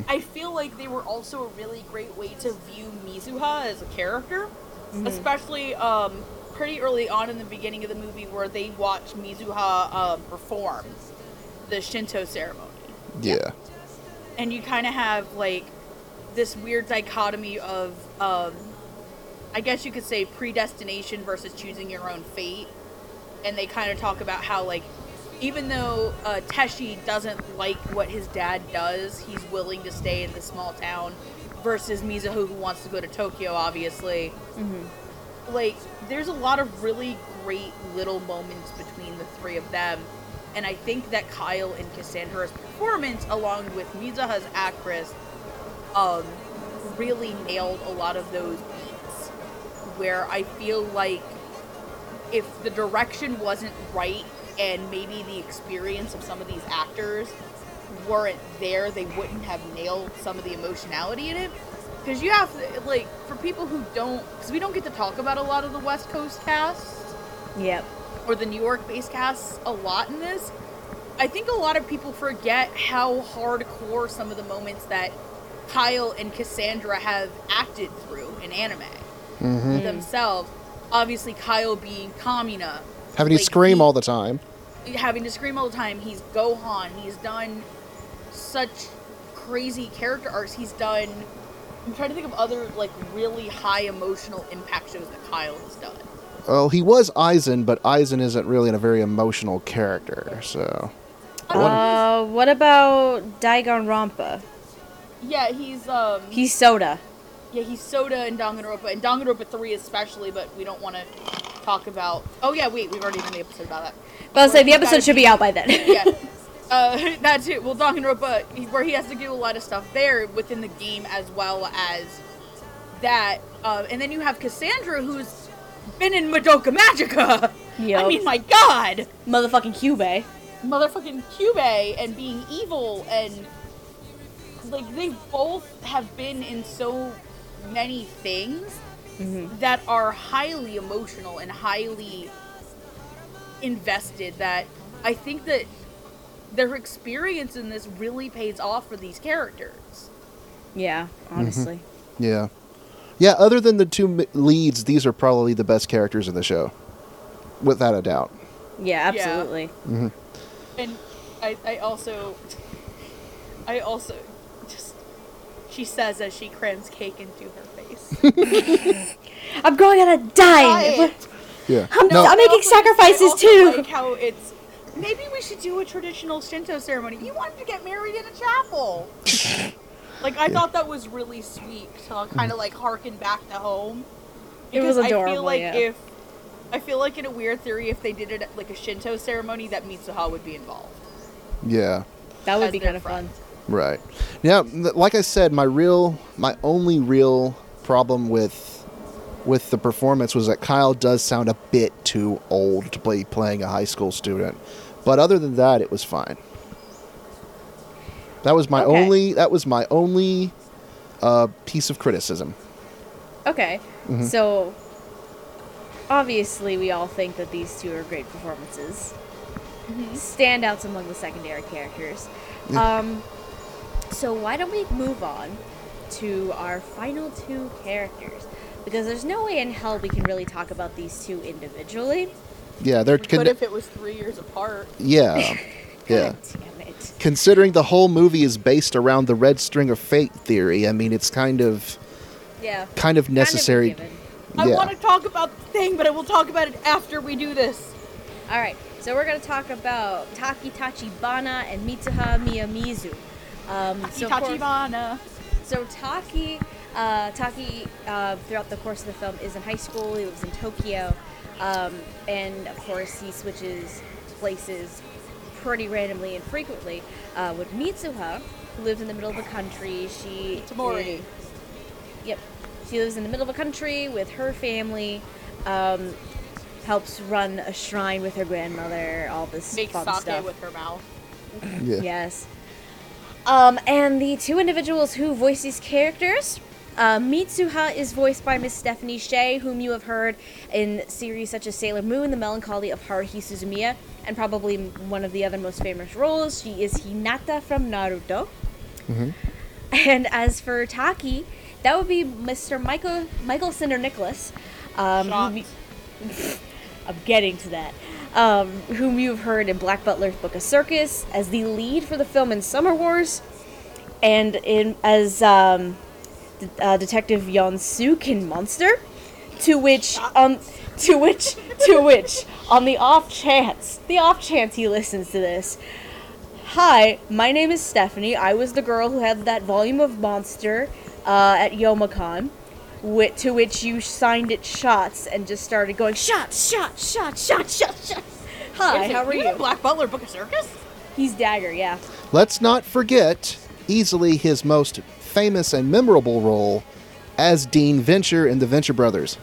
I feel like they were also a really great way to view Mitsuha as a character, especially um pretty early on in the beginning of the movie where they watch Mitsuha um, perform the Shinto ceremony yeah. and you kind of have like this weird dichotomy of um i guess you could say predestination versus choosing your own fate. And they kind of talk about how like even though uh, teshi doesn't like what his dad does he's willing to stay in the small town versus mitsuha who wants to go to tokyo obviously. Like there's a lot of really great little moments between the three of them. And i think that kyle and cassandra's performance along with mitsuha's actress um really nailed a lot of those beats where i feel like if the direction wasn't right and maybe the experience of some of these actors weren't there they wouldn't have nailed some of the emotionality in it because you have to, like for people who don't because we don't get to talk about a lot of the west coast casts Yep. or the new york based casts a lot in this i think a lot of people forget how hardcore some of the moments that kyle and cassandra have acted through in anime Mm-hmm. themselves obviously kyle being kamina Having to like, scream he- all the time. having to scream all the time. He's Gohan. He's done such crazy character arcs. He's done. I'm trying to think of other like really high emotional impact shows that Kyle has done. Well, he was Aizen, but Aizen isn't really a very emotional character, so. Uh, what about Danganronpa? Yeah, he's um. He's Soda. yeah, he's Soda and Danganronpa and Danganronpa three especially, but we don't want to talk about. Oh yeah, wait, we've already done the episode about that. But I'll say the episode should be out by then. yeah. Uh, that's it. Well, Danganronpa, he- where he has to do a lot of stuff there within the game as well as that. Uh, and then you have Cassandra, who's been in Madoka Magica. Yeah. I mean, my God, Motherfucking Kyubey. motherfucking Kyubey and being evil and like they both have been in so many things mm-hmm. that are highly emotional and highly invested that I think that their experience in this really pays off for these characters. Yeah, mm-hmm. honestly. Yeah. Yeah, other than the two leads, these are probably the best characters in the show. Without a doubt. Yeah, Yeah. absolutely. Mm-hmm. And I, I also, I also just, she says as she crams cake into her face. I'm going on a diet. Diet. Yeah. I'm, No, I'm making sacrifices I too. Like how it's maybe we should do a traditional Shinto ceremony. You wanted to get married in a chapel. like I thought that was really sweet. So kind of like harken back to home. It was Because I feel like yeah. if I feel like in a weird theory, if they did it at like a Shinto ceremony, that Mitsuha would be involved. Yeah. That would be their kind of fun. Friend. Right. Now, like I said, my real, my only real problem with with the performance was that Kyle does sound a bit too old to be playing a high school student. But other than that, it was fine. That was my Okay. only. That was my only uh, piece of criticism. Okay, Mhm. so obviously we all think that these two are great performances. Standouts among the secondary characters. Yeah. Um, so why don't we move on to our final two characters? Because there's no way in hell we can really talk about these two individually. Yeah, they're. We Con- could if it was three years apart. yeah. Yeah. God damn it. Considering the whole movie is based around the red string of fate theory, I mean, it's kind of Yeah. kind of necessary. Kind of a given. I want to talk about the thing, but I will talk about it after we do this. All right, so we're gonna talk about Taki Tachibana and Mitsuha Miyamizu. Um, so of Tachibana. So Taki, uh, Taki, uh, throughout the course of the film, is in high school. He lives in Tokyo, um, and of course he switches places pretty randomly and frequently uh, with Mitsuha, who lives in the middle of the country. She Tamori. Yep, she lives in the middle of a country with her family. Um, helps run a shrine with her grandmother. All this stuff. Makes fun sake stuff. with her mouth. Yeah. Yes. Um, and the two individuals who voice these characters, uh, Mitsuha is voiced by Miss Stephanie Sheh, whom you have heard in series such as Sailor Moon, The Melancholy of Haruhi Suzumiya, and probably one of the other most famous roles. She is Hinata from Naruto. And as for Taki, that would be Mr. Michael Michael Sinterniklaas. Um, Shocked. I'm getting to that. Um, whom you've heard in Black Butler's Book of Circus as the lead for the film in Summer Wars, and in as um, uh, Detective Yonsuk in Monster. To which on to which to which on the off chance the off chance he listens to this. Hi, my name is Stephanie. I was the girl who had that volume of Monster uh, at Youmacon. Whi- to which you signed it shots and just started going shots, shots, shots, shots, shots, shots. Hi, how are in you? Black Butler Book of Circus? He's Dagger, yeah. Let's not forget easily his most famous and memorable role as Dean Venture in the Venture Brothers.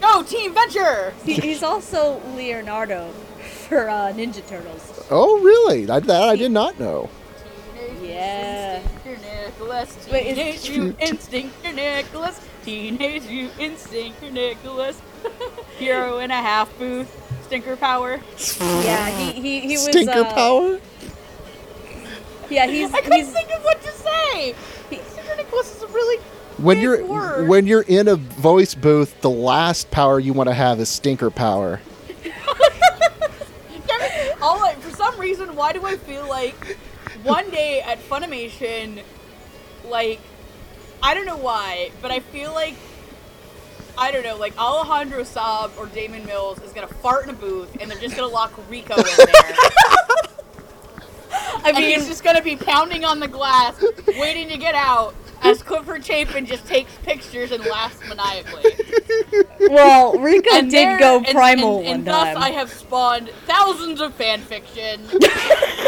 Go Team Venture! He, he's also Leonardo for uh, Ninja Turtles. Oh, really? I, that I did not know. Yeah. Teenage Mutant Nicholas. Wait, is- Teenage Mutant Instinctor Nicholas. Teenage Mutant Stinker Nicholas. Hero and a half booth. Stinker power. Yeah, he he, he was Stinker uh, power? Yeah, he's I couldn't he's think of what to say. Stinker Nicholas is a really When you're word. when you're in a voice booth, the last power you want to have is stinker power. Kevin, all right, for some reason, why do I feel like one day at Funimation, like, I don't know why, but I feel like, I don't know, like Alejandro Saab or Damon Mills is gonna fart in a booth and they're just gonna lock Rico in there. I mean he's just gonna be pounding on the glass, waiting to get out, as Clifford Chapin just takes pictures and laughs maniacally. well, Rico And did there- go primal and, and, one time. thus I have spawned thousands of fan fiction.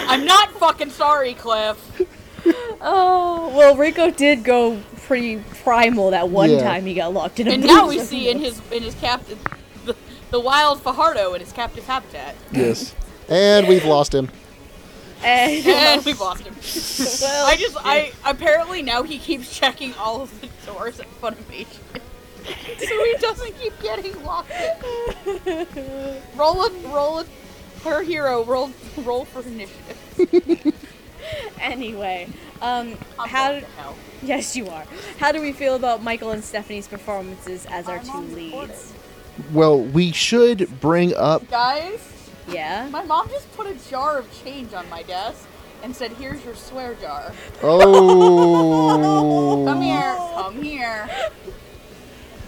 I'm not fucking sorry, Cliff. Oh, well, Rico did go pretty primal that one Yeah. time he got locked in a And now we see in his in his captive the, the wild Fajardo in his captive habitat. Yes. And we've lost him. And, And we've lost him. well, I just I apparently now he keeps checking all of the doors at Funimation. so he doesn't keep getting locked in. Roll a roll a her hero, roll roll for initiative. anyway, um, I'm how? going hell. Yes, you are. How do we feel about Michael and Stephanie's performances as our I'm two leads? Well, we should bring up Guys, Yeah. my mom just put a jar of change on my desk and said, "Here's your swear jar. Oh Come here, come here,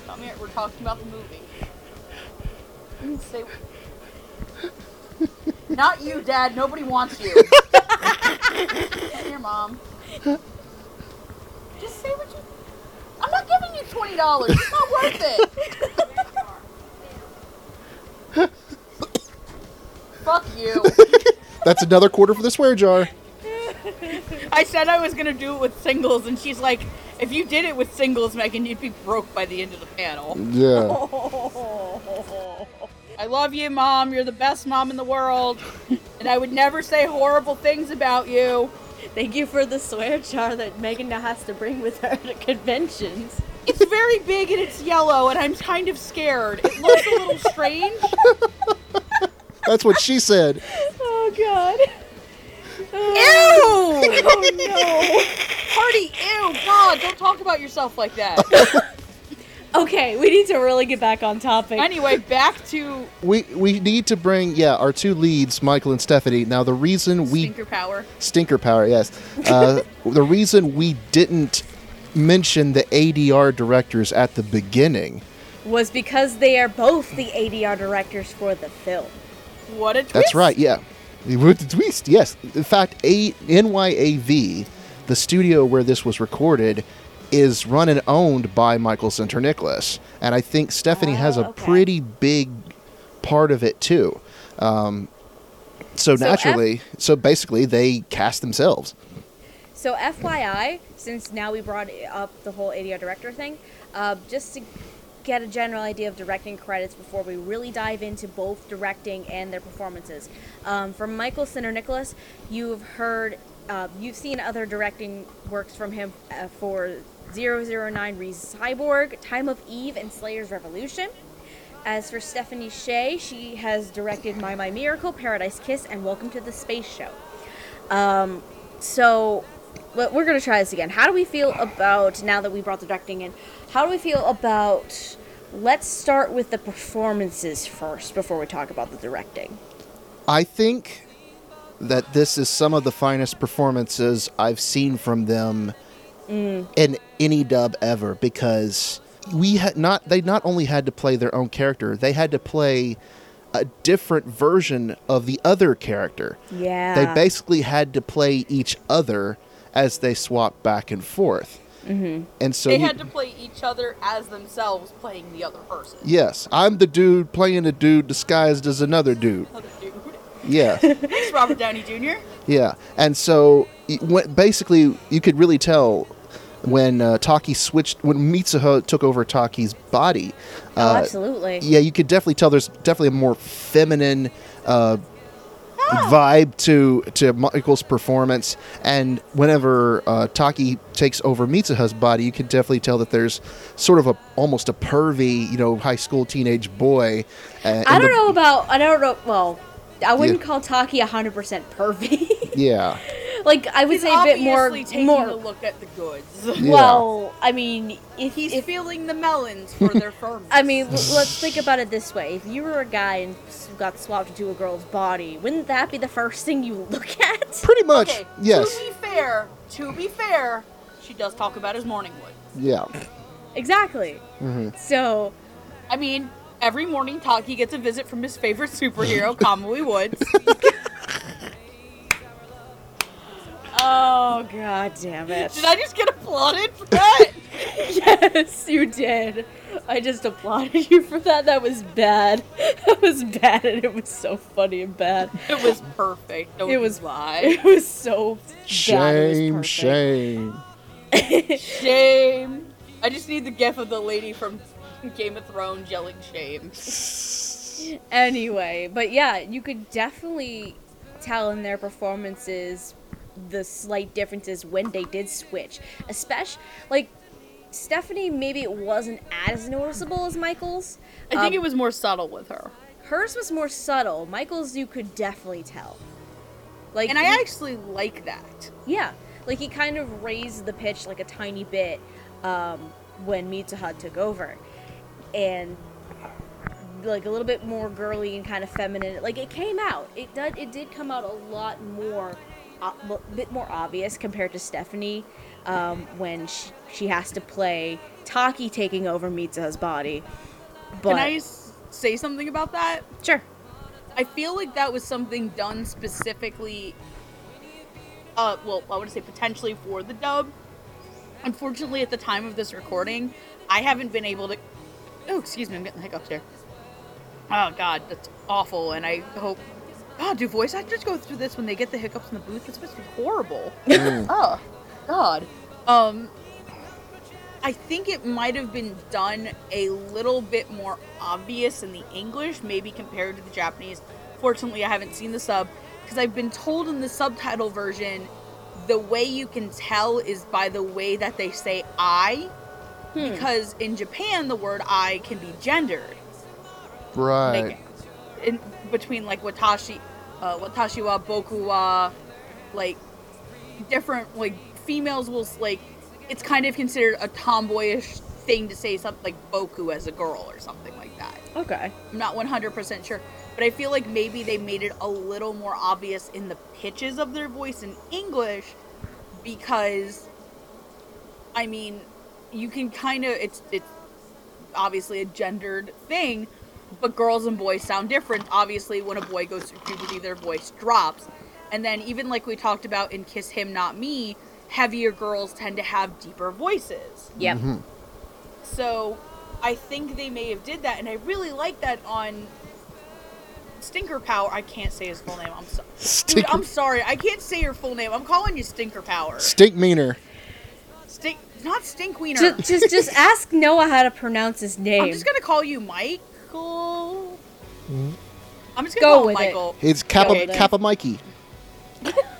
come here. We're talking about the movie." Say, Not you, Dad. Nobody wants you. Here, Mom. Just say what you. I'm not giving you twenty dollars. It's not worth it. Fuck you. That's another quarter for the swear jar. I said I was gonna do it with singles, and she's like, "If you did it with singles, Megan, you'd be broke by the end of the panel." Yeah. I love you, Mom. You're the best mom in the world, and I would never say horrible things about you. Thank you for the swear jar that Megan now has to bring with her to conventions. It's very big and it's yellow, and I'm kind of scared. It looks a little strange. That's what she said. Oh God. Ew! Oh no. Party, ew, God, don't talk about yourself like that. Okay, we need to really get back on topic. Anyway, back to We we need to bring yeah our two leads, Michael and Stephanie. Now the reason we Stinker Power. Stinker Power, yes. Uh, the reason we didn't mention the ADR directors at the beginning. was because they are both the ADR directors for the film. What a twist. That's right, yeah. With the twist, yes. In fact, a- NYAV, the studio where this was recorded, is run and owned by Michael Sinterniklaas, and I think Stephanie has a Oh, okay. pretty big part of it too. Um, so So naturally, so basically, they cast themselves. So FYI, since now we brought up the whole ADR director thing, uh, just to get a general idea of directing credits before we really dive into both directing and their performances. Um, from Michael Sinterniklaas, you've heard, uh, you've seen other directing works from him uh, for 009 Re Cyborg, Time of Eve, and Slayer's Revolution. As for Stephanie Sheh, she has directed Mai Mai Miracle, Paradise Kiss, and Welcome to the Space Show. Um, so well, we're gonna try this again. How do we feel about now that we brought the directing in? How do we feel about? Let's start with the performances first before we talk about the directing. I think that this is some of the finest performances I've seen from them in any dub ever because we had not they not only had to play their own character, they had to play a different version of the other character. Yeah. They basically had to play each other as they swapped back and forth. Mm-hmm. And so They you- had to play each other as themselves playing the other person. yes, I'm the dude playing a dude disguised as another dude. Yeah. Thanks, Robert Downey Jr. Yeah, and so basically, you could really tell when uh, Taki switched when Mitsuha took over Taki's body. oh, uh, absolutely. Yeah, you could definitely tell there's definitely a more feminine uh, vibe to to Michael's performance, and whenever uh, Taki takes over Mitsuha's body, you can definitely tell that there's sort of a almost a pervy, you know, high school teenage boy. Uh, I don't the- know about. I don't know. Well, I wouldn't Yeah. call Taki hundred percent pervy. Yeah, like I would He's say a bit more. obviously taking more. a look at the goods. Yeah. Well, I mean, if He's if feeling the melons for their firmness. I mean, l- let's think about it this way: if you were a guy and got swapped into a girl's body, wouldn't that be the first thing you look at? pretty much. okay. yes. To be fair, to be fair, she does talk about his morning wood. Yeah. Exactly. Mm-hmm. So, I mean, every morning Taki gets a visit from his favorite superhero, Kamui Woods. oh god damn it! Did I just get applauded for that? yes, you did. I just applauded you for that. That was bad. That was bad, and it was so funny and bad. it was perfect. Don't It was lie. It was so bad. it Shame, was shame. Shame. I just need the gif of the lady from Game of Thrones yelling shame. Anyway, but yeah, you could definitely tell in their performances the slight differences when they did switch. Especially like Stephanie, maybe it wasn't as noticeable as Michael's. I think Um, it was more subtle with her. hers was more subtle. Michael's you could definitely tell. Like And I he- actually like that. Yeah, like he kind of raised the pitch like a tiny bit um, when Mitsuha took over, and like a little bit more girly and kind of feminine. Like it came out. It did. It did come out a lot more, a uh, bit more obvious compared to Stephanie um, when she, she has to play Taki taking over Mitsuha's body. But Can I say something about that? sure. I feel like that was something done specifically. Uh, well, I would say potentially for the dub. Unfortunately, at the time of this recording, I haven't been able to. Oh, excuse me, I'm getting the hiccups here. Oh God, that's awful, and I hope. God, do voice actors go through this when they get the hiccups in the booth? It's supposed to be horrible. oh, God. Um, I think it might have been done a little bit more obvious in the English, maybe compared to the Japanese. Fortunately, I haven't seen the sub because I've been told in the subtitle version the way you can tell is by the way that they say I. Because in Japan, the word I can be gendered. Right. Like, in between like watashi, uh, watashi wa boku wa, like different like females will like it's kind of considered a tomboyish thing to say something like boku as a girl or something like that. Okay. I'm not 100% sure, but I feel like maybe they made it a little more obvious in the pitches of their voice in English because I mean, you can kind of it's it's obviously a gendered thing, but girls and boys sound different. Obviously, when a boy goes through puberty, their voice drops. And then even like we talked about in Kiss Him Not Me, heavier girls tend to have deeper voices. Yep. Mm-hmm. So I think they may have did that, and I really like that on Stinker Power. I can't say his full name. I'm sorry. Dude, I'm sorry. I can't say your full name. I'm calling you Stinker Power. Stink meaner. Stink, not Stink Wiener. Just, just, just ask Noah how to pronounce his name. I'm just gonna call you Michael. I'm just gonna call him with it. Michael. It's Kappa Okay, then. Kappa Mikey.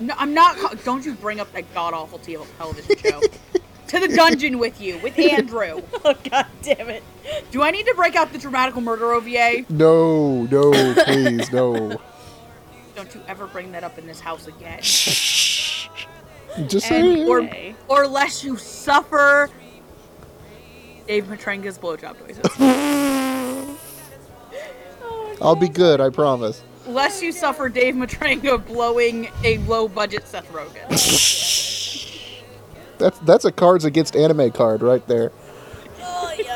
No, I'm not. Call- don't you bring up that god awful television show. to the dungeon with you, with Andrew. oh god damn it! Do I need to break out the dramatical murder OVA? No, no, please, no. Don't you ever bring that up in this house again. Just and or Okay. or lest you suffer Dave Matranga's blowjob noises. I'll be good, I promise. lest you suffer Dave Matranga blowing a low budget Seth Rogen. That's that's a Cards Against Anime card right there.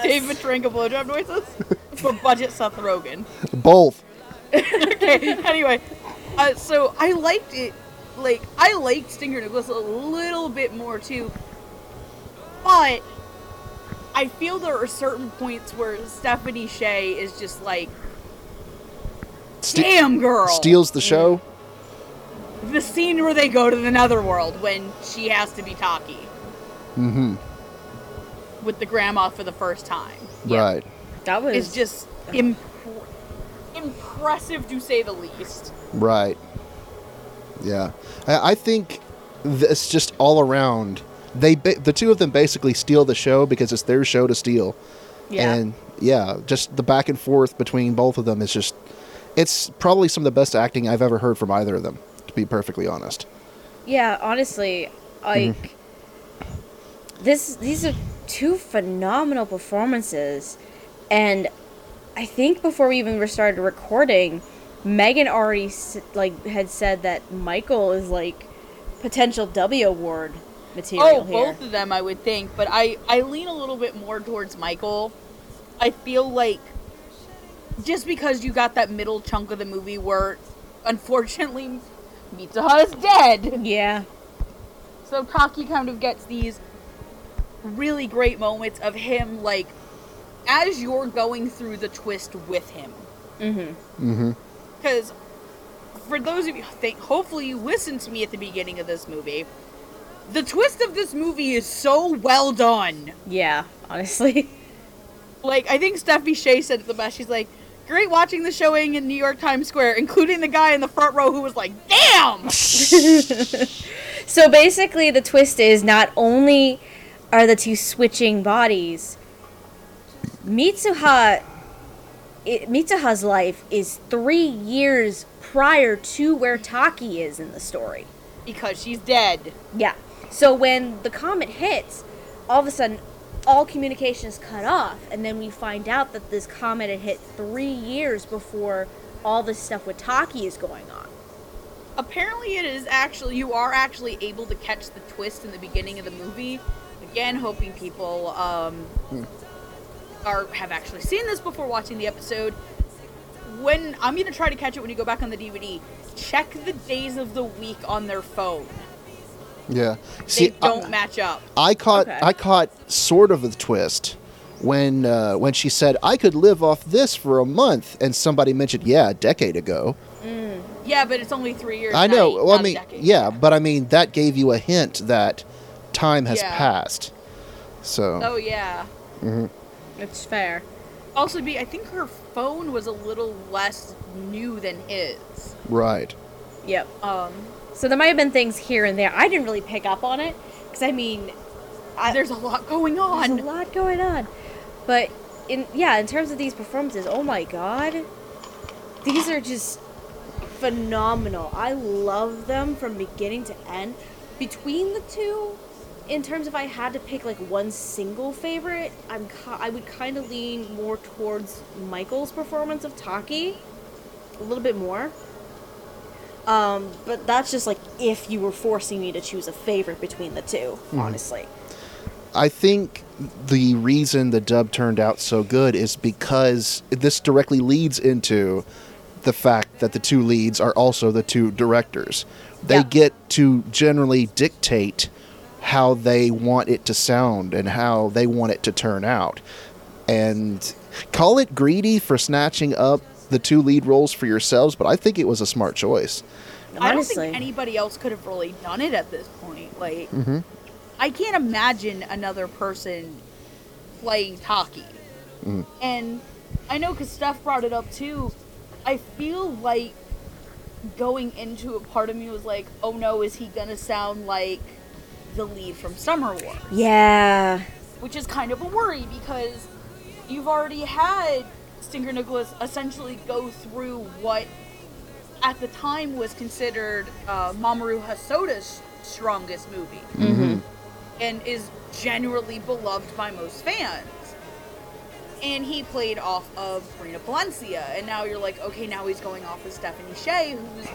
Dave Matranga blowjob noises for budget Seth Rogen. Both. okay, anyway, uh, so I liked it. Like, I liked Stinger Nicholas a little bit more too, but I feel there are certain points where Stephanie Sheh is just like, Ste- damn girl. Steals the show. the scene where they go to the netherworld when she has to be Taki Mm-hmm. with the grandma for the first time. Yeah. Right. That was It's just imp- impressive to say the least. Right. Yeah. I, I think it's just all around. They ba- the two of them basically steal the show because it's their show to steal. yeah. And yeah, just the back and forth between both of them is just. It's probably some of the best acting I've ever heard from either of them. To be perfectly honest. Yeah, honestly, like mm-hmm. this these are two phenomenal performances and I think before we even started recording, Megan already like had said that Michael is like potential W award material Oh, here. both of them, I would think, but I I lean a little bit more towards Michael. I feel like just because you got that middle chunk of the movie where, unfortunately, Mitsuha is dead. Yeah. So Taki kind of gets these really great moments of him, like, as you're going through the twist with him. Mhm. Mm-hmm. Because for those of you, think, hopefully you listened to me at the beginning of this movie. The twist of this movie is so well done. Yeah, honestly. Like, I think Steffi Sheh said it the best. She's like, great watching the showing in New York Times Square, including the guy in the front row who was like, damn! So basically, the twist is not only are the two switching bodies, Mitsuha, it, Mitsuha's life is three years prior to where Taki is in the story. because she's dead. Yeah. So when the comet hits, all of a sudden, all communication is cut off, and then we find out that this comet had hit three years before all this stuff with Taki is going on. Apparently, it is actually, you are actually able to catch the twist in the beginning of the movie. Again, hoping people um, are have actually seen this before watching the episode. when I'm gonna try to catch it when you go back on the DVD. Check the days of the week on their phone. Yeah. They See, don't I, match up. I caught Okay. I caught sort of a twist when uh, when she said I could live off this for a month, and somebody mentioned, yeah, a decade ago. Yeah, but it's only three years. I know. a- Well, I mean, decade. yeah, but I mean that gave you a hint that time has Yeah. passed. So Oh yeah. It's fair. Also, be I think her phone was a little less new than his. right. Yep. Um, So there might have been things here and there. I didn't really pick up on it because I mean, I, there's a lot going on. there's on. a lot going on. But in yeah, in terms of these performances, oh my god, these are just phenomenal. I love them from beginning to end. Between the two, in terms of I had to pick like one single favorite, I'm I would kind of lean more towards Michael's performance of Taki, a little bit more. Um, but that's just like if you were forcing me to choose a favorite between the 2 honestly. I think the reason the dub turned out so good is because this directly leads into the fact that the two leads are also the two directors. They Yeah. get to generally dictate how they want it to sound and how they want it to turn out. And call it greedy for snatching up the two lead roles for yourselves, but I think it was a smart choice. I don't think anybody else could have really done it at this point. Like, Mm-hmm. I can't imagine another person playing Taki. Mm. And I know because Steph brought it up too. I feel like going into a part of me was like, oh no, is he gonna sound like the lead from Summer War? Yeah. Which is kind of a worry because you've already had Stinger Nicholas essentially go through what at the time was considered uh, Mamoru Hosoda's strongest movie Mm-hmm. and is genuinely beloved by most fans. And he played off of Brina Palencia, and now you're like, okay, now he's going off of Stephanie Sheh, who's.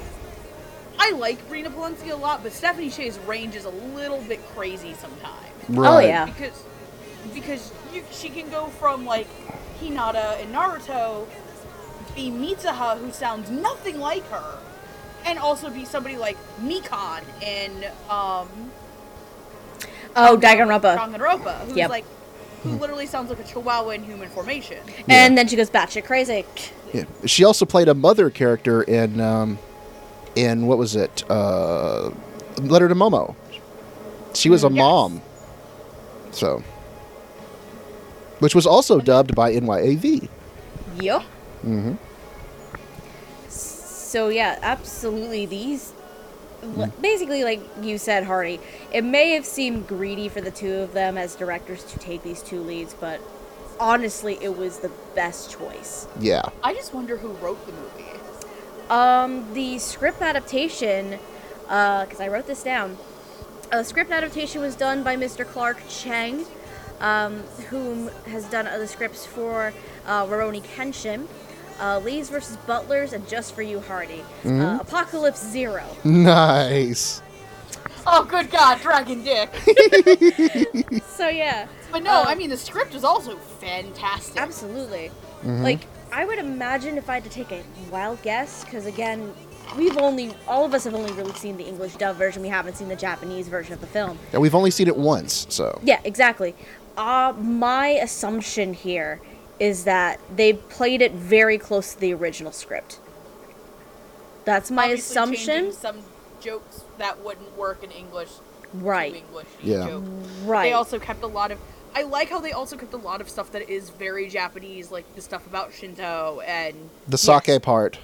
I like Brina Palencia a lot, but Stephanie Sheh's range is a little bit crazy sometimes. Oh yeah. Because because you, she can go from like Hinata in Naruto, be Mitsuha, who sounds nothing like her, and also be somebody like Mikan in um, Oh, Danganronpa. Danganronpa, who's Yep. like who literally sounds like a chihuahua in human formation. And then she goes batshit crazy. Yeah. She also played a mother character in um, in what was it? Uh, Letter to Momo. She was a Yes. mom. So, which was also dubbed by NYAV. Yup. Mm-hmm. So yeah, absolutely. These, basically, like you said, Hardy, it may have seemed greedy for the two of them as directors to take these two leads, but honestly, it was the best choice. Yeah. I just wonder who wrote the movie. Um, the script adaptation, because I wrote this down. A script adaptation was done by Mr. Clark Cheng, um, whom has done other scripts for uh, Rurouni Kenshin, uh, Lee's versus Butlers, and Just for You, Hardy. Uh, Apocalypse Zero. Nice. Oh, good God, Dragon Dick! So yeah, But no, Um, I mean the script was also fantastic. absolutely. Like I would imagine if I had to take a wild guess, because again, we've only all of us have only really seen the English dub version. We haven't seen the Japanese version of the film. And we've only seen it once, so. Yeah, exactly. Uh, my assumption here is that they played it very close to the original script. That's my Obviously assumption. Some jokes that wouldn't work in English. to Right. English Yeah. joke. Right. They also kept a lot of. I like how they also kept a lot of stuff that is very Japanese, like the stuff about Shinto and The sake Yes. part.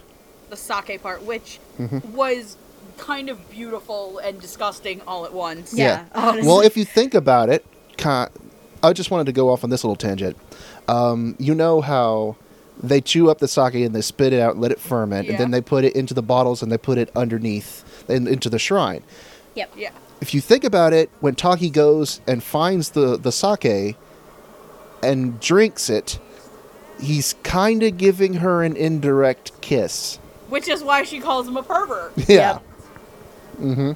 the sake part, which Mm-hmm. was kind of beautiful and disgusting all at once. Yeah, honestly. Well, if you think about it, I just wanted to go off on this little tangent. Um, you know how they chew up the sake and they spit it out and let it ferment, and then they put it into the bottles and they put it underneath in, into the shrine. Yep. Yeah. If you think about it, when Taki goes and finds the, the sake and drinks it, he's kind of giving her an indirect kiss. Which is why she calls him a pervert. Yeah. Yep. Mm-hmm.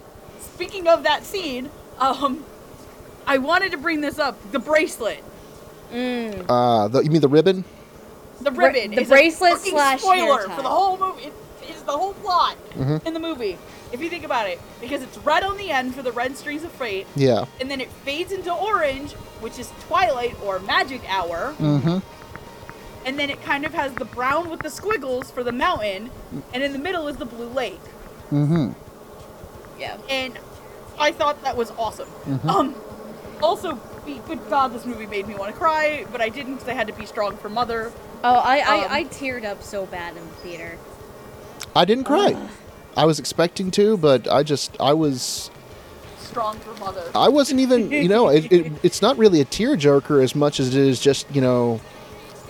Speaking of that scene, um, I wanted to bring this up. The bracelet. Mm. Uh, the, you mean the ribbon? The Bra- ribbon. the is bracelet a slash spoiler hair for the whole movie. It is the whole plot Mhm. in the movie. If you think about it, because it's red on the end for the red strings of fate, Yeah. and then it fades into orange, which is twilight or magic hour, Mm-hmm. and then it kind of has the brown with the squiggles for the mountain, and in the middle is the blue lake. Mm-hmm. Yeah. and I thought that was awesome. Mhm. Um, also, be- good God, this movie made me want to cry, but I didn't because I had to be strong for Mother. Oh, I, I, Um, I teared up so bad in the theater. I didn't cry. Ugh. I was expecting to, but I just I was Strong for Mother. I wasn't even you know it, it it's not really a tearjerker as much as it is just you know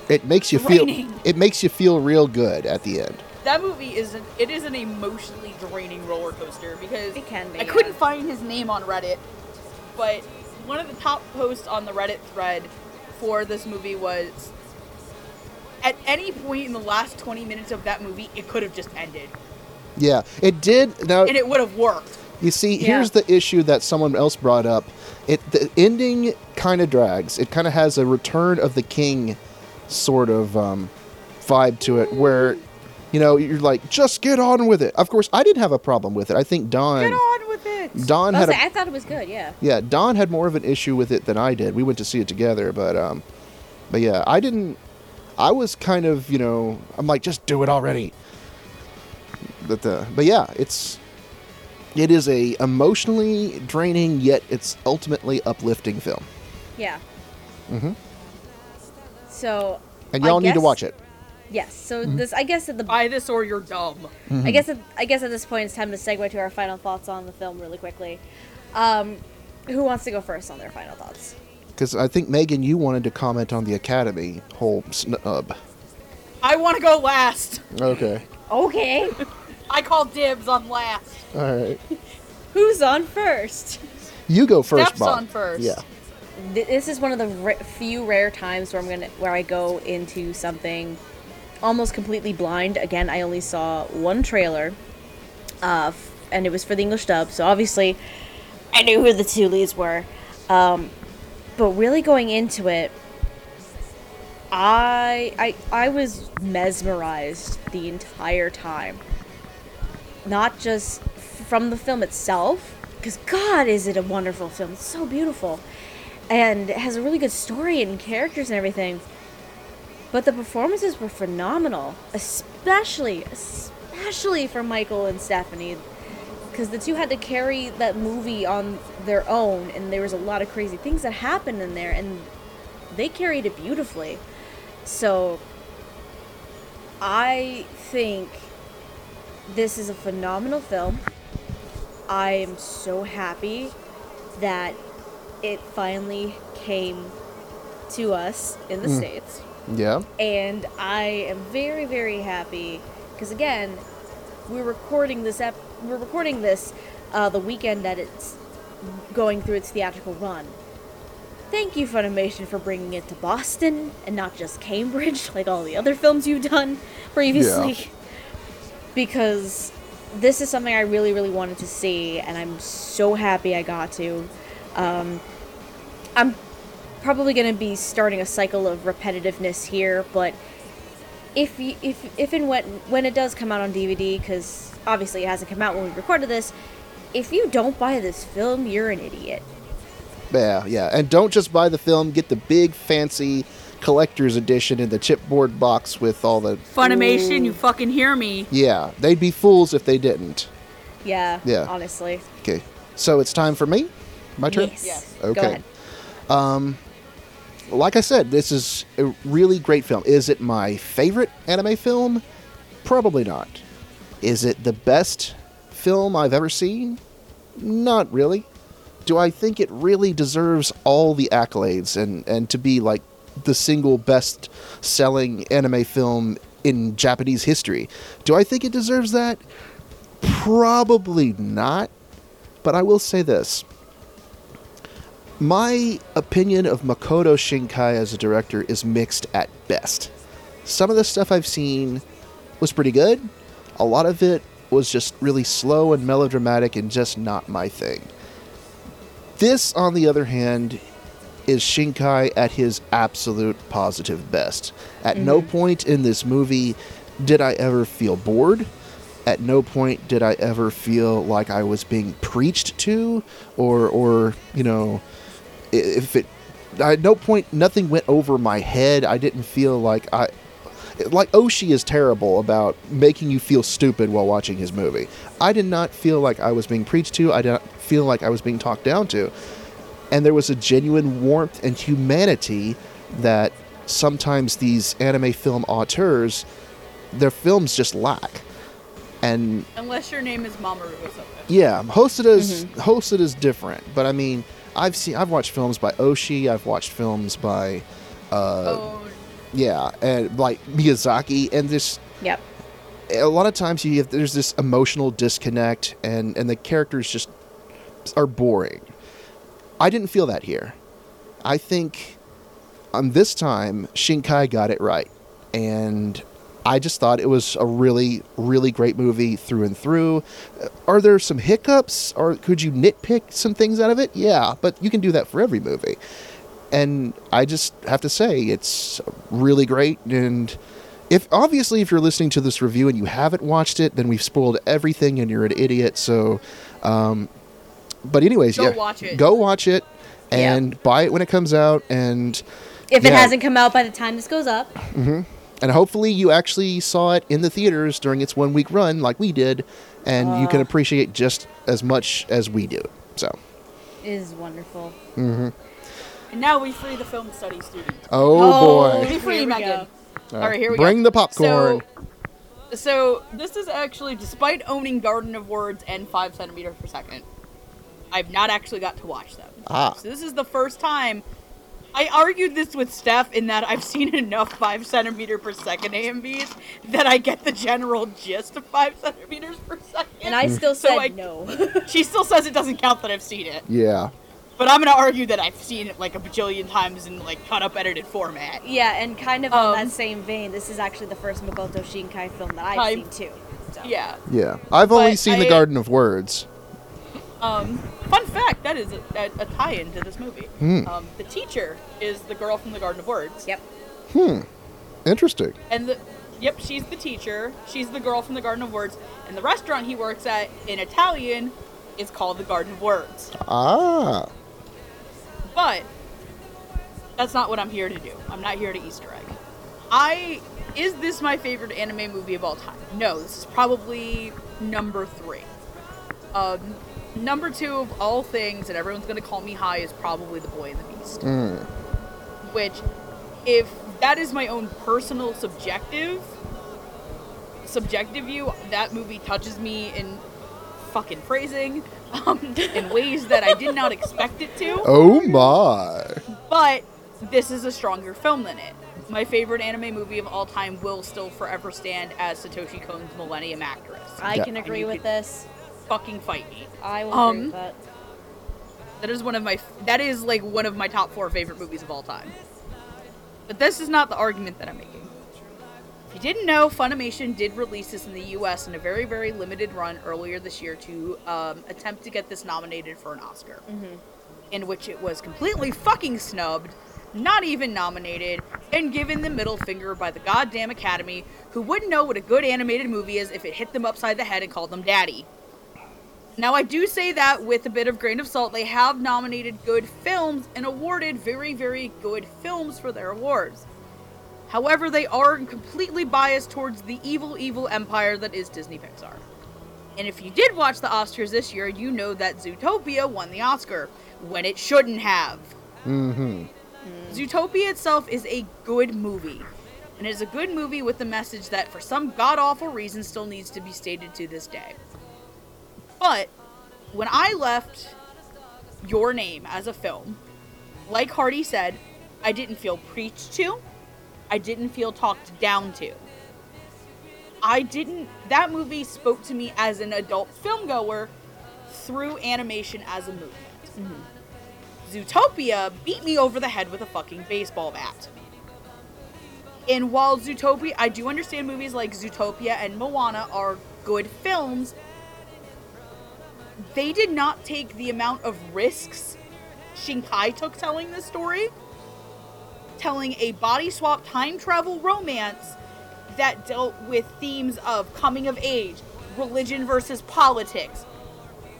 it makes you feel it makes you feel real good at the end. that movie is an, it is an emotionally draining roller coaster because It can be, I couldn't find his name on Reddit, but one of the top posts on the Reddit thread for this movie was at any point in the last 20 minutes of that movie it could have just ended Yeah, it did. Now and it would have worked. You see, Yeah. here's the issue that someone else brought up. It the ending kind of drags. It kind of has a Return of the King sort of um, vibe to it, where you know you're like, just get on with it. Of course, I didn't have a problem with it. I think Don Get on with it. Don I, had was a, like, I thought it was good, yeah. yeah Don had more of an issue with it than I did. We went to see it together, but um, but yeah, I didn't. I was kind of you know I'm like just do it already. But the but yeah, it's it is a emotionally draining yet it's ultimately uplifting film. Yeah. Mm-hmm. So, And y'all need to watch it. yes. So Mm-hmm. this, I guess at the, Buy this or you're dumb. I guess at, I guess at this point it's time to segue to our final thoughts on the film really quickly. Um, who wants to go first on their final thoughts? Because I think Megan, you wanted to comment on the Academy whole snub. I want to go last. Okay. Okay. I call dibs on last. All right. Who's on first? You go first, Steph's Bob. on first. Yeah. This is one of the ra- few rare times where I'm gonna where I go into something almost completely blind. Again, I only saw one trailer, uh, f- and it was for the English dub, so obviously I knew who the two leads were. Um, but really going into it, I I I was mesmerized the entire time. Not just from the film itself, because God, is it a wonderful film! It's so beautiful, and it has a really good story and characters and everything. But the performances were phenomenal, especially especially for Michael and Stephanie, because the two had to carry that movie on their own, and there was a lot of crazy things that happened in there, and they carried it beautifully. So I think this is a phenomenal film. I am so happy that it finally came to us in the States. Yeah. And I am very, very happy because, again, we're recording this ep- we're recording this uh, the weekend that it's going through its theatrical run. Thank you, Funimation, for bringing it to Boston and not just Cambridge, like all the other films you've done previously. Because this is something I really, really wanted to see, and I'm so happy I got to. Um, I'm probably going to be starting a cycle of repetitiveness here, but if you, if if and when when it does come out on DVD, because obviously it hasn't come out when we recorded this, if you don't buy this film, you're an idiot. Yeah, yeah. And don't just buy the film, get the big fancy collector's edition in the chipboard box with all the Funimation, you fucking hear me? Yeah, they'd be fools if they didn't. Yeah. Yeah. Honestly. Okay. So it's time for me? My turn? Yes. Yes. Go Okay. ahead. Um, like I said, this is a really great film. Is it my favorite anime film? Probably not. Is it the best film I've ever seen? Not really. Do I think it really deserves all the accolades and, and to be like the single best selling anime film in Japanese history? Do I think it deserves that? Probably not. But I will say this my opinion of Makoto Shinkai as a director is mixed at best. Some of the stuff I've seen was pretty good. A lot of it was just really slow and melodramatic and just not my thing. This, on the other hand, is Shinkai at his absolute positive best. At no mm-hmm. point in this movie did I ever feel bored. At no point did I ever feel like I was being preached to or or, you know, if it at no point nothing went over my head. I didn't feel like I like Oshii is terrible about making you feel stupid while watching his movie. I did not feel like I was being preached to. I did not feel like I was being talked down to. And there was a genuine warmth and humanity that sometimes these anime film auteurs, their films just lack. And Unless your name is Mamoru Hosoda. yeah, Hosoda is Hosoda is different, but I mean, I've seen I've watched films by Oshii, I've watched films by uh oh, yeah, and like Miyazaki and this Yep. a lot of times you have, there's this emotional disconnect and and the characters just are boring. I didn't feel that here. I think on this time Shinkai got it right. And I just thought it was a really really great movie through and through. Uh, Are there some hiccups or could you nitpick some things out of it? Yeah, but you can do that for every movie. And I just have to say it's really great and if obviously if you're listening to this review and you haven't watched it, then we've spoiled everything and you're an idiot. So, um, but anyways, Go yeah, watch it. Go watch it Yeah. and buy it when it comes out, and If it hasn't come out by the time this goes up, and hopefully you actually saw it in the theaters during its one week run, like we did, and you can Uh. appreciate just as much as we do. So, it is wonderful. and now we free the film study student. oh, Oh, boy, Be free, Here we Megan. go. All All right, here we bring go. Bring the popcorn. So, so this is actually, despite owning Garden of Words and five Centimeter per second, I've not actually got to watch them. Ah. So this is the first time. I argued this with Steph in that I've seen enough five centimeter per second AMVs that I get the general gist of five centimeters per second. And I still So said I- no. she still says it doesn't count that I've seen it, yeah, but I'm gonna argue that I've seen it like a bajillion times in like cut up edited format. yeah, and kind of Um, on that same vein, this is actually the first Makoto Shinkai film that I've I'm- seen too. So. Yeah. yeah. I've only But seen the Garden of Words. Um, fun fact: that is a, a, a tie-in to this movie. Hmm. Um, the teacher is the girl from the Garden of Words. Yep. Hmm, interesting. And the, yep, she's the teacher. She's the girl from the Garden of Words. And the restaurant he works at in Italian is called the Garden of Words. Ah, But that's not what I'm here to do. I'm not here to Easter egg. I is this my favorite anime movie of all time? No, this is probably number three. Um, number two of all things, and everyone's gonna call me high, is probably The Boy and the Beast. mm. Which, if that is my own personal subjective subjective view, that movie touches me in fucking phrasing, um, in ways that I did not expect it to oh my. but this is a stronger film than it. My favorite anime movie of all time will still forever stand as Satoshi Kon's Millennium Actress. I Yeah. can agree with could- this. Fucking fight me. I will Um, agree with that. That is one of my that is like one of my top 4 favorite movies of all time. But this is not the argument that I'm making. If you didn't know, Funimation did release this in the US in a very, very limited run earlier this year to um, attempt to get this nominated for an Oscar. In which it was completely fucking snubbed, not even nominated, and given the middle finger by the goddamn Academy, who wouldn't know what a good animated movie is if it hit them upside the head and called them daddy. Now, I do say that with a bit of grain of salt. They have nominated good films and awarded very, very good films for their awards. However, they are completely biased towards the evil, evil empire that is Disney Pixar. And if you did watch the Oscars this year, you know that Zootopia won the Oscar when it shouldn't have. Mm-hmm. Zootopia itself is a good movie. And it is a good movie with the message that, for some god awful reason, still needs to be stated to this day. But when I left Your Name as a film, like Hardy said, I didn't feel preached to, I didn't feel talked down to. I didn't. That movie spoke to me as an adult film goer through animation as a movement. Mm-hmm. Zootopia beat me over the head with a fucking baseball bat. And while Zootopia, I do understand movies like Zootopia and Moana are good films, they did not take the amount of risks Shinkai took telling this story, telling a body swap time travel romance that dealt with themes of coming of age, religion versus politics,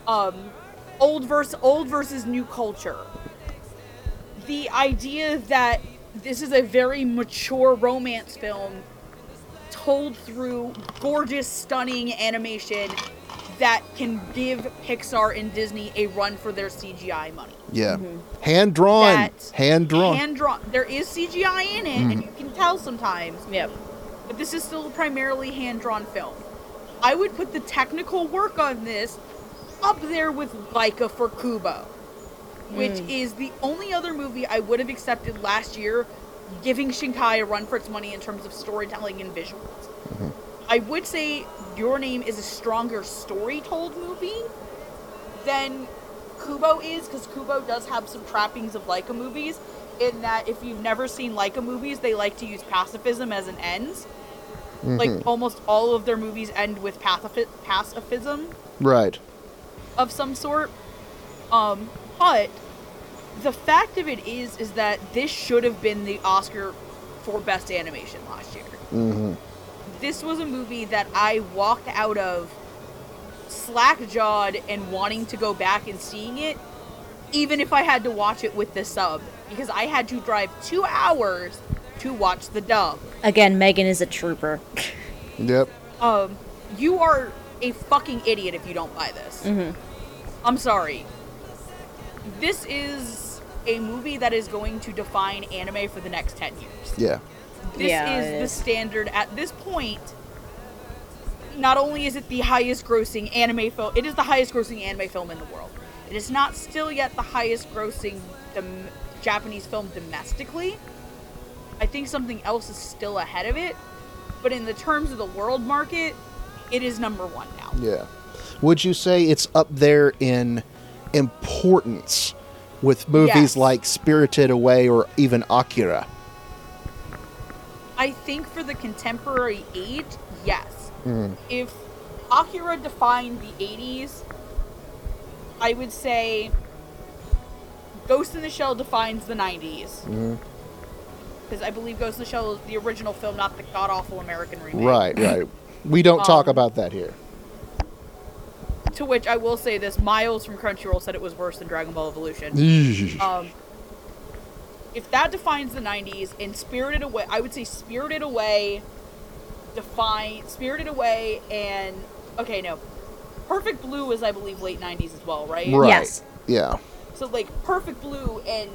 um, old versus old versus new culture. The idea that this is a very mature romance film told through gorgeous, stunning animation that can give Pixar and Disney a run for their CGI money. Yeah. Mm-hmm. Hand drawn. Hand drawn. Hand drawn. There is CGI in it, and mm-hmm. you can tell sometimes, Yep. but this is still primarily hand drawn film. I would put the technical work on this up there with Laika for Kubo, which mm. is the only other movie I would have accepted last year, giving Shinkai a run for its money in terms of storytelling and visuals. Mm-hmm. I would say Your Name is a stronger story told movie than Kubo is, because Kubo does have some trappings of Laika movies, in that if you've never seen Laika movies, they like to use pacifism as an ends. Like almost all of their movies end with pacifi- pacifism Right. of some sort. Um, but the fact of it is, is that this should have been the Oscar for Best Animation last year. Mm-hmm. This was a movie that I walked out of slack jawed and wanting to go back and seeing it, even if I had to watch it with the sub, because I had to drive two hours to watch the dub. Again, Megan is a trooper. Yep. um, you are a fucking idiot if you don't buy this. Mhm. I'm sorry. This is a movie that is going to define anime for the next 10 years. Yeah. This Yeah, is the is. standard at this point. Not only is it the highest grossing anime film, it is the highest grossing anime film in the world. It is not still yet the highest grossing dom- Japanese film domestically. I think something else is still ahead of it, but in the terms of the world market, it is number one now. Yeah. Would you say it's up there in importance with movies Yes. like Spirited Away or even Akira? I think for the contemporary age, yes. Mm. If Akira defined the 80s, I would say Ghost in the Shell defines the 90s. Mhm. Because I believe Ghost in the Shell is the original film, not the god awful American remake. Right, right. We don't talk Um, about that here. To which I will say this Miles from Crunchyroll said it was worse than Dragon Ball Evolution. Um, if that defines the 90s and Spirited Away, I would say Spirited Away define Spirited Away and okay, no. Perfect Blue is I believe late 90s as well, right? right. Yes. Yeah. So like Perfect Blue and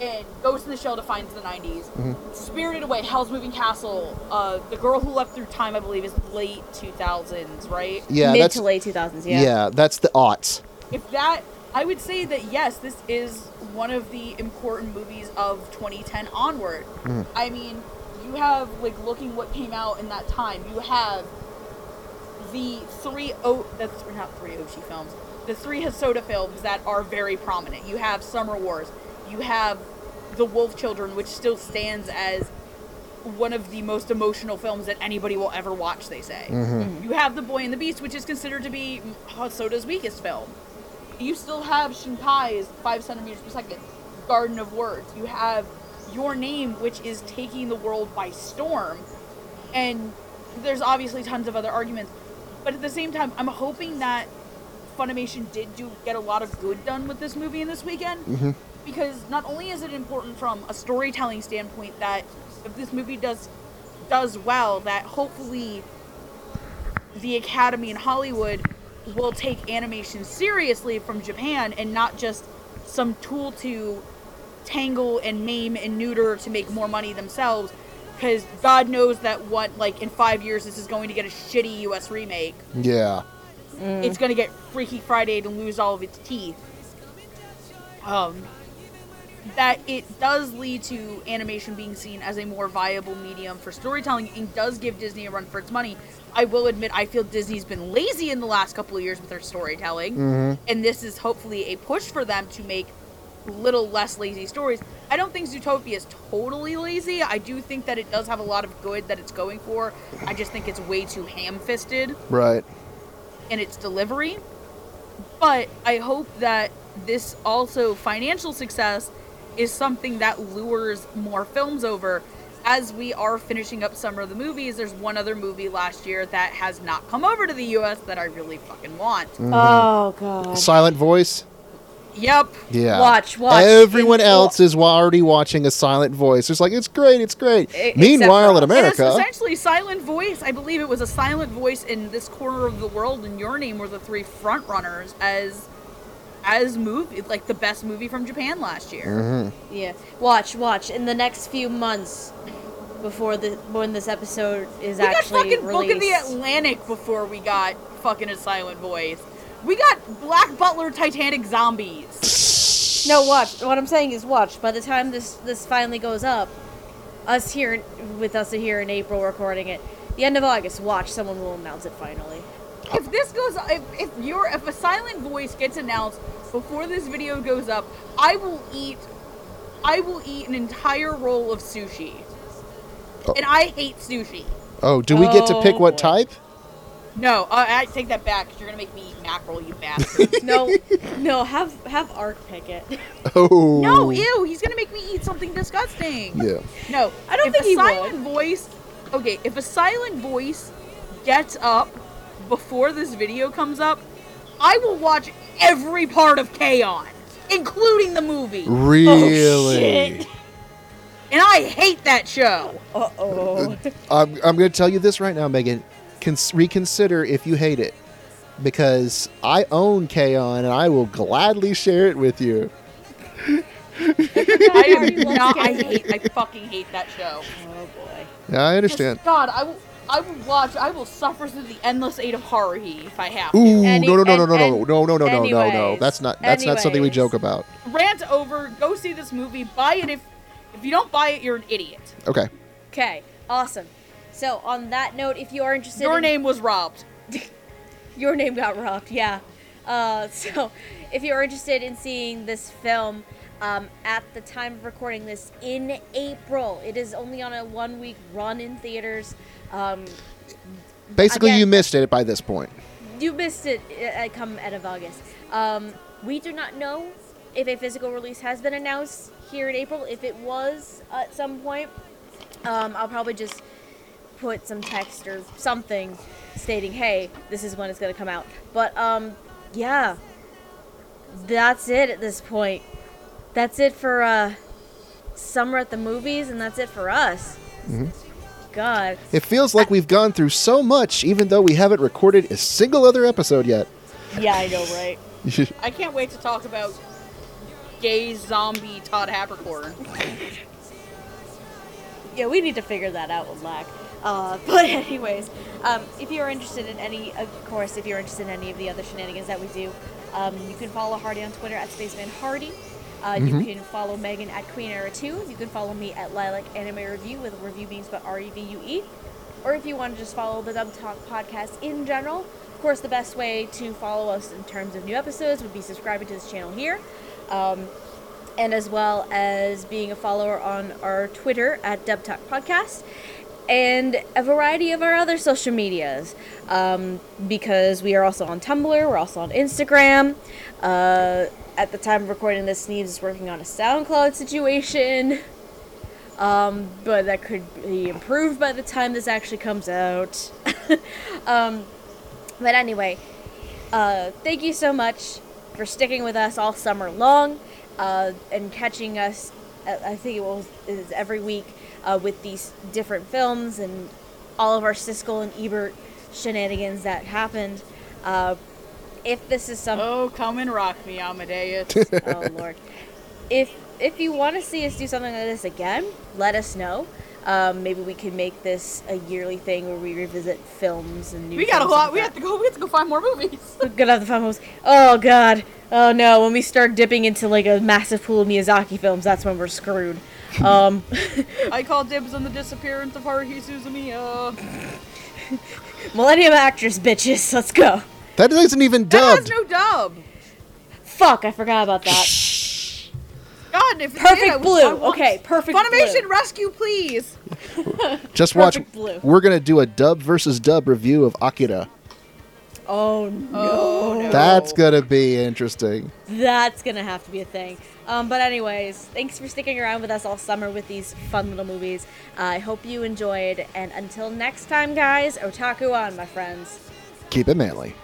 and Ghost in the Shell defines the 90s. Mhm. Spirited Away, Howl's Moving Castle, uh, The Girl Who Left Through Time, I believe, is late 2000s, right? Yeah, Mid that's to late 2000s, yeah. yeah. that's the aughts. if that i would say that yes this is one of the important movies of 2010 onward. Mhm. i mean you have like looking what came out in that time. You have the three o that's not three Oshii films. The three Hosoda films that are very prominent. You have summer wars. You have the wolf children which still stands as one of the most emotional films that anybody will ever watch they say. Mhm. you have The Boy and the Beast, which is considered to be Hosoda's weakest film. You still have Shinkai's Five Centimeters Per Second, Garden of Words. You have Your Name, which is taking the world by storm. And there's obviously tons of other arguments. But at the same time, I'm hoping that Funimation did do get a lot of good done with this movie in this weekend. Mhm. Because not only is it important from a storytelling standpoint that if this movie does does well, that hopefully the Academy in Hollywood will take animation seriously from Japan and not just some tool to tangle and maim and neuter to make more money themselves. Because God knows that what like in five years this is going to get a shitty U.S. remake. Yeah. It's going to get Freaky Friday and lose all of its teeth. Um, that it does lead to animation being seen as a more viable medium for storytelling and does give Disney a run for its money. I will admit, I feel Disney's been lazy in the last couple of years with their storytelling, Mhm. and this is hopefully a push for them to make little less lazy stories. I don't think Zootopia is totally lazy. I do think that it does have a lot of good that it's going for. I just think it's way too ham-fisted Right. in its delivery. But I hope that this also financial success is something that lures more films over. As we are finishing up summer of the movies, there's one other movie last year that has not come over to the US that I really fucking want. Mm-hmm. Oh god. Silent voice. Yep. Yeah. Watch, watch. Everyone In- else is already watching a silent voice. It's like it's great, it's great. Except Meanwhile, in us. It's America, essentially silent voice. I believe it was a silent voice in this corner of the world, and your name were the three front runners as as movie like the best movie from Japan last year. Mm-hmm. Yeah. Watch, watch. In the next few months before the when this episode is actually. We got actually fucking Book of the. Atlantic before we got fucking a silent voice. We got Black Butler Titanic zombies. No, watch. What I'm saying is watch. By the time this this finally goes up, us here with us here in April recording it, the end of August, watch. Someone will announce it finally. If this goes, if if you're if a silent voice gets announced before this video goes up, I will eat, I will eat an entire roll of sushi. Oh. And I hate sushi. oh, do we get to pick Oh, what type? No, uh, I take that back. you you're gonna make me eat mackerel, you bastard. No, no. Have have Ark pick it. Oh. no, ew, he's gonna make me eat something disgusting. Yeah. No, I don't if think a he silent would. voice. Okay, if a silent voice gets up before this video comes up, I will watch every part of K-On, including the movie, Really? shit. and I hate that show. Uh oh. I'm, I'm going to tell you this right now, Megan. Cons- reconsider if you hate it. Because I own K-On! and I will gladly share it with you. I already not. I K-On. hate. I fucking hate that show. Oh boy. Yeah, I understand. Just- God, I will. I will watch. I will suffer through the endless eight of Haruhi if I have to. Ooh, Any- no, no, no, no, no, no, no, no, no, no, no, no. That's not. That's not something we joke about. Rant over. Go see this movie. Buy it if. If you don't buy it, you're an idiot. Okay. Okay. Awesome. So on that note, if you are interested, Your in- name was robbed. Your name got robbed, yeah. Uh, so, if you're interested in seeing this film um, at the time of recording this in April, it is only on a one week run in theaters. Um, Basically, Again- you missed it by this point. you missed it uh, come end of August. Um, we do not know if a physical release has been announced here in April. If it was at some point, um, I'll probably just put some text or something stating, "Hey, this is when it's going to come out." But um, yeah, that's it at this point. That's it for uh, summer at the movies, and that's it for us. God. It feels like we've gone through so much, even though we haven't recorded a single other episode yet. Yeah, I know, right? I can't wait to talk about gay zombie Todd Haberkorn. Yeah, we need to figure that out with Lack. Uh, but anyways, um, if you're interested in any, of course, if you're interested in any of the other shenanigans that we do, um, you can follow Hardy on Twitter at Spaceman Hardy. Uh, You can follow Megan at Queen Era 2. You can follow me at Lilac Anime Review with review being spelled R-E-V-U-E. Or if you want to just follow the Dub Talk podcast in general, of course, the best way to follow us in terms of new episodes would be subscribing to this channel here. Um, and as well as being a follower on our Twitter at Dub Talk Podcast and a variety of our other social medias. Um, because we are also on Tumblr, we're also on Instagram. Uh, at the time of recording this, Sneeves is working on a SoundCloud situation. Um, but that could be improved by the time this actually comes out. um, but anyway, uh, thank you so much for sticking with us all summer long uh, and catching us. uh, I think it was every week uh, with these different films and all of our Siskel and Ebert shenanigans that happened. If this is some Oh, come and rock me, Amadeus. oh lord if if you want to see us do something like this again let us know um, maybe we could make this a yearly thing where we revisit films and new we got a lot. We have to go. We have to go find more movies. We're gonna have to find movies. Oh god. Oh no. When we start dipping into like a massive pool of Miyazaki films, that's when we're screwed. Um, I call dibs on the disappearance of Haruhi Suzumiya. Millennium actress, bitches. Let's go. That isn't even dubbed. That has no dub. Fuck, I forgot about that. God, if it Perfect did, I would- Blue. I want- Okay, Perfect Funimation Blue. rescue, please. Just watch. Blue. We're gonna do a dub versus dub review of Akira. Oh no. Oh, no. That's gonna be interesting. That's gonna have to be a thing. Um, but anyways, thanks for sticking around with us all summer with these fun little movies. Uh, I hope you enjoyed, and until next time, guys, otaku on, my friends. Keep it manly.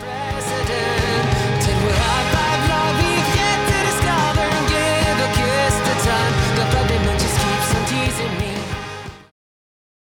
President,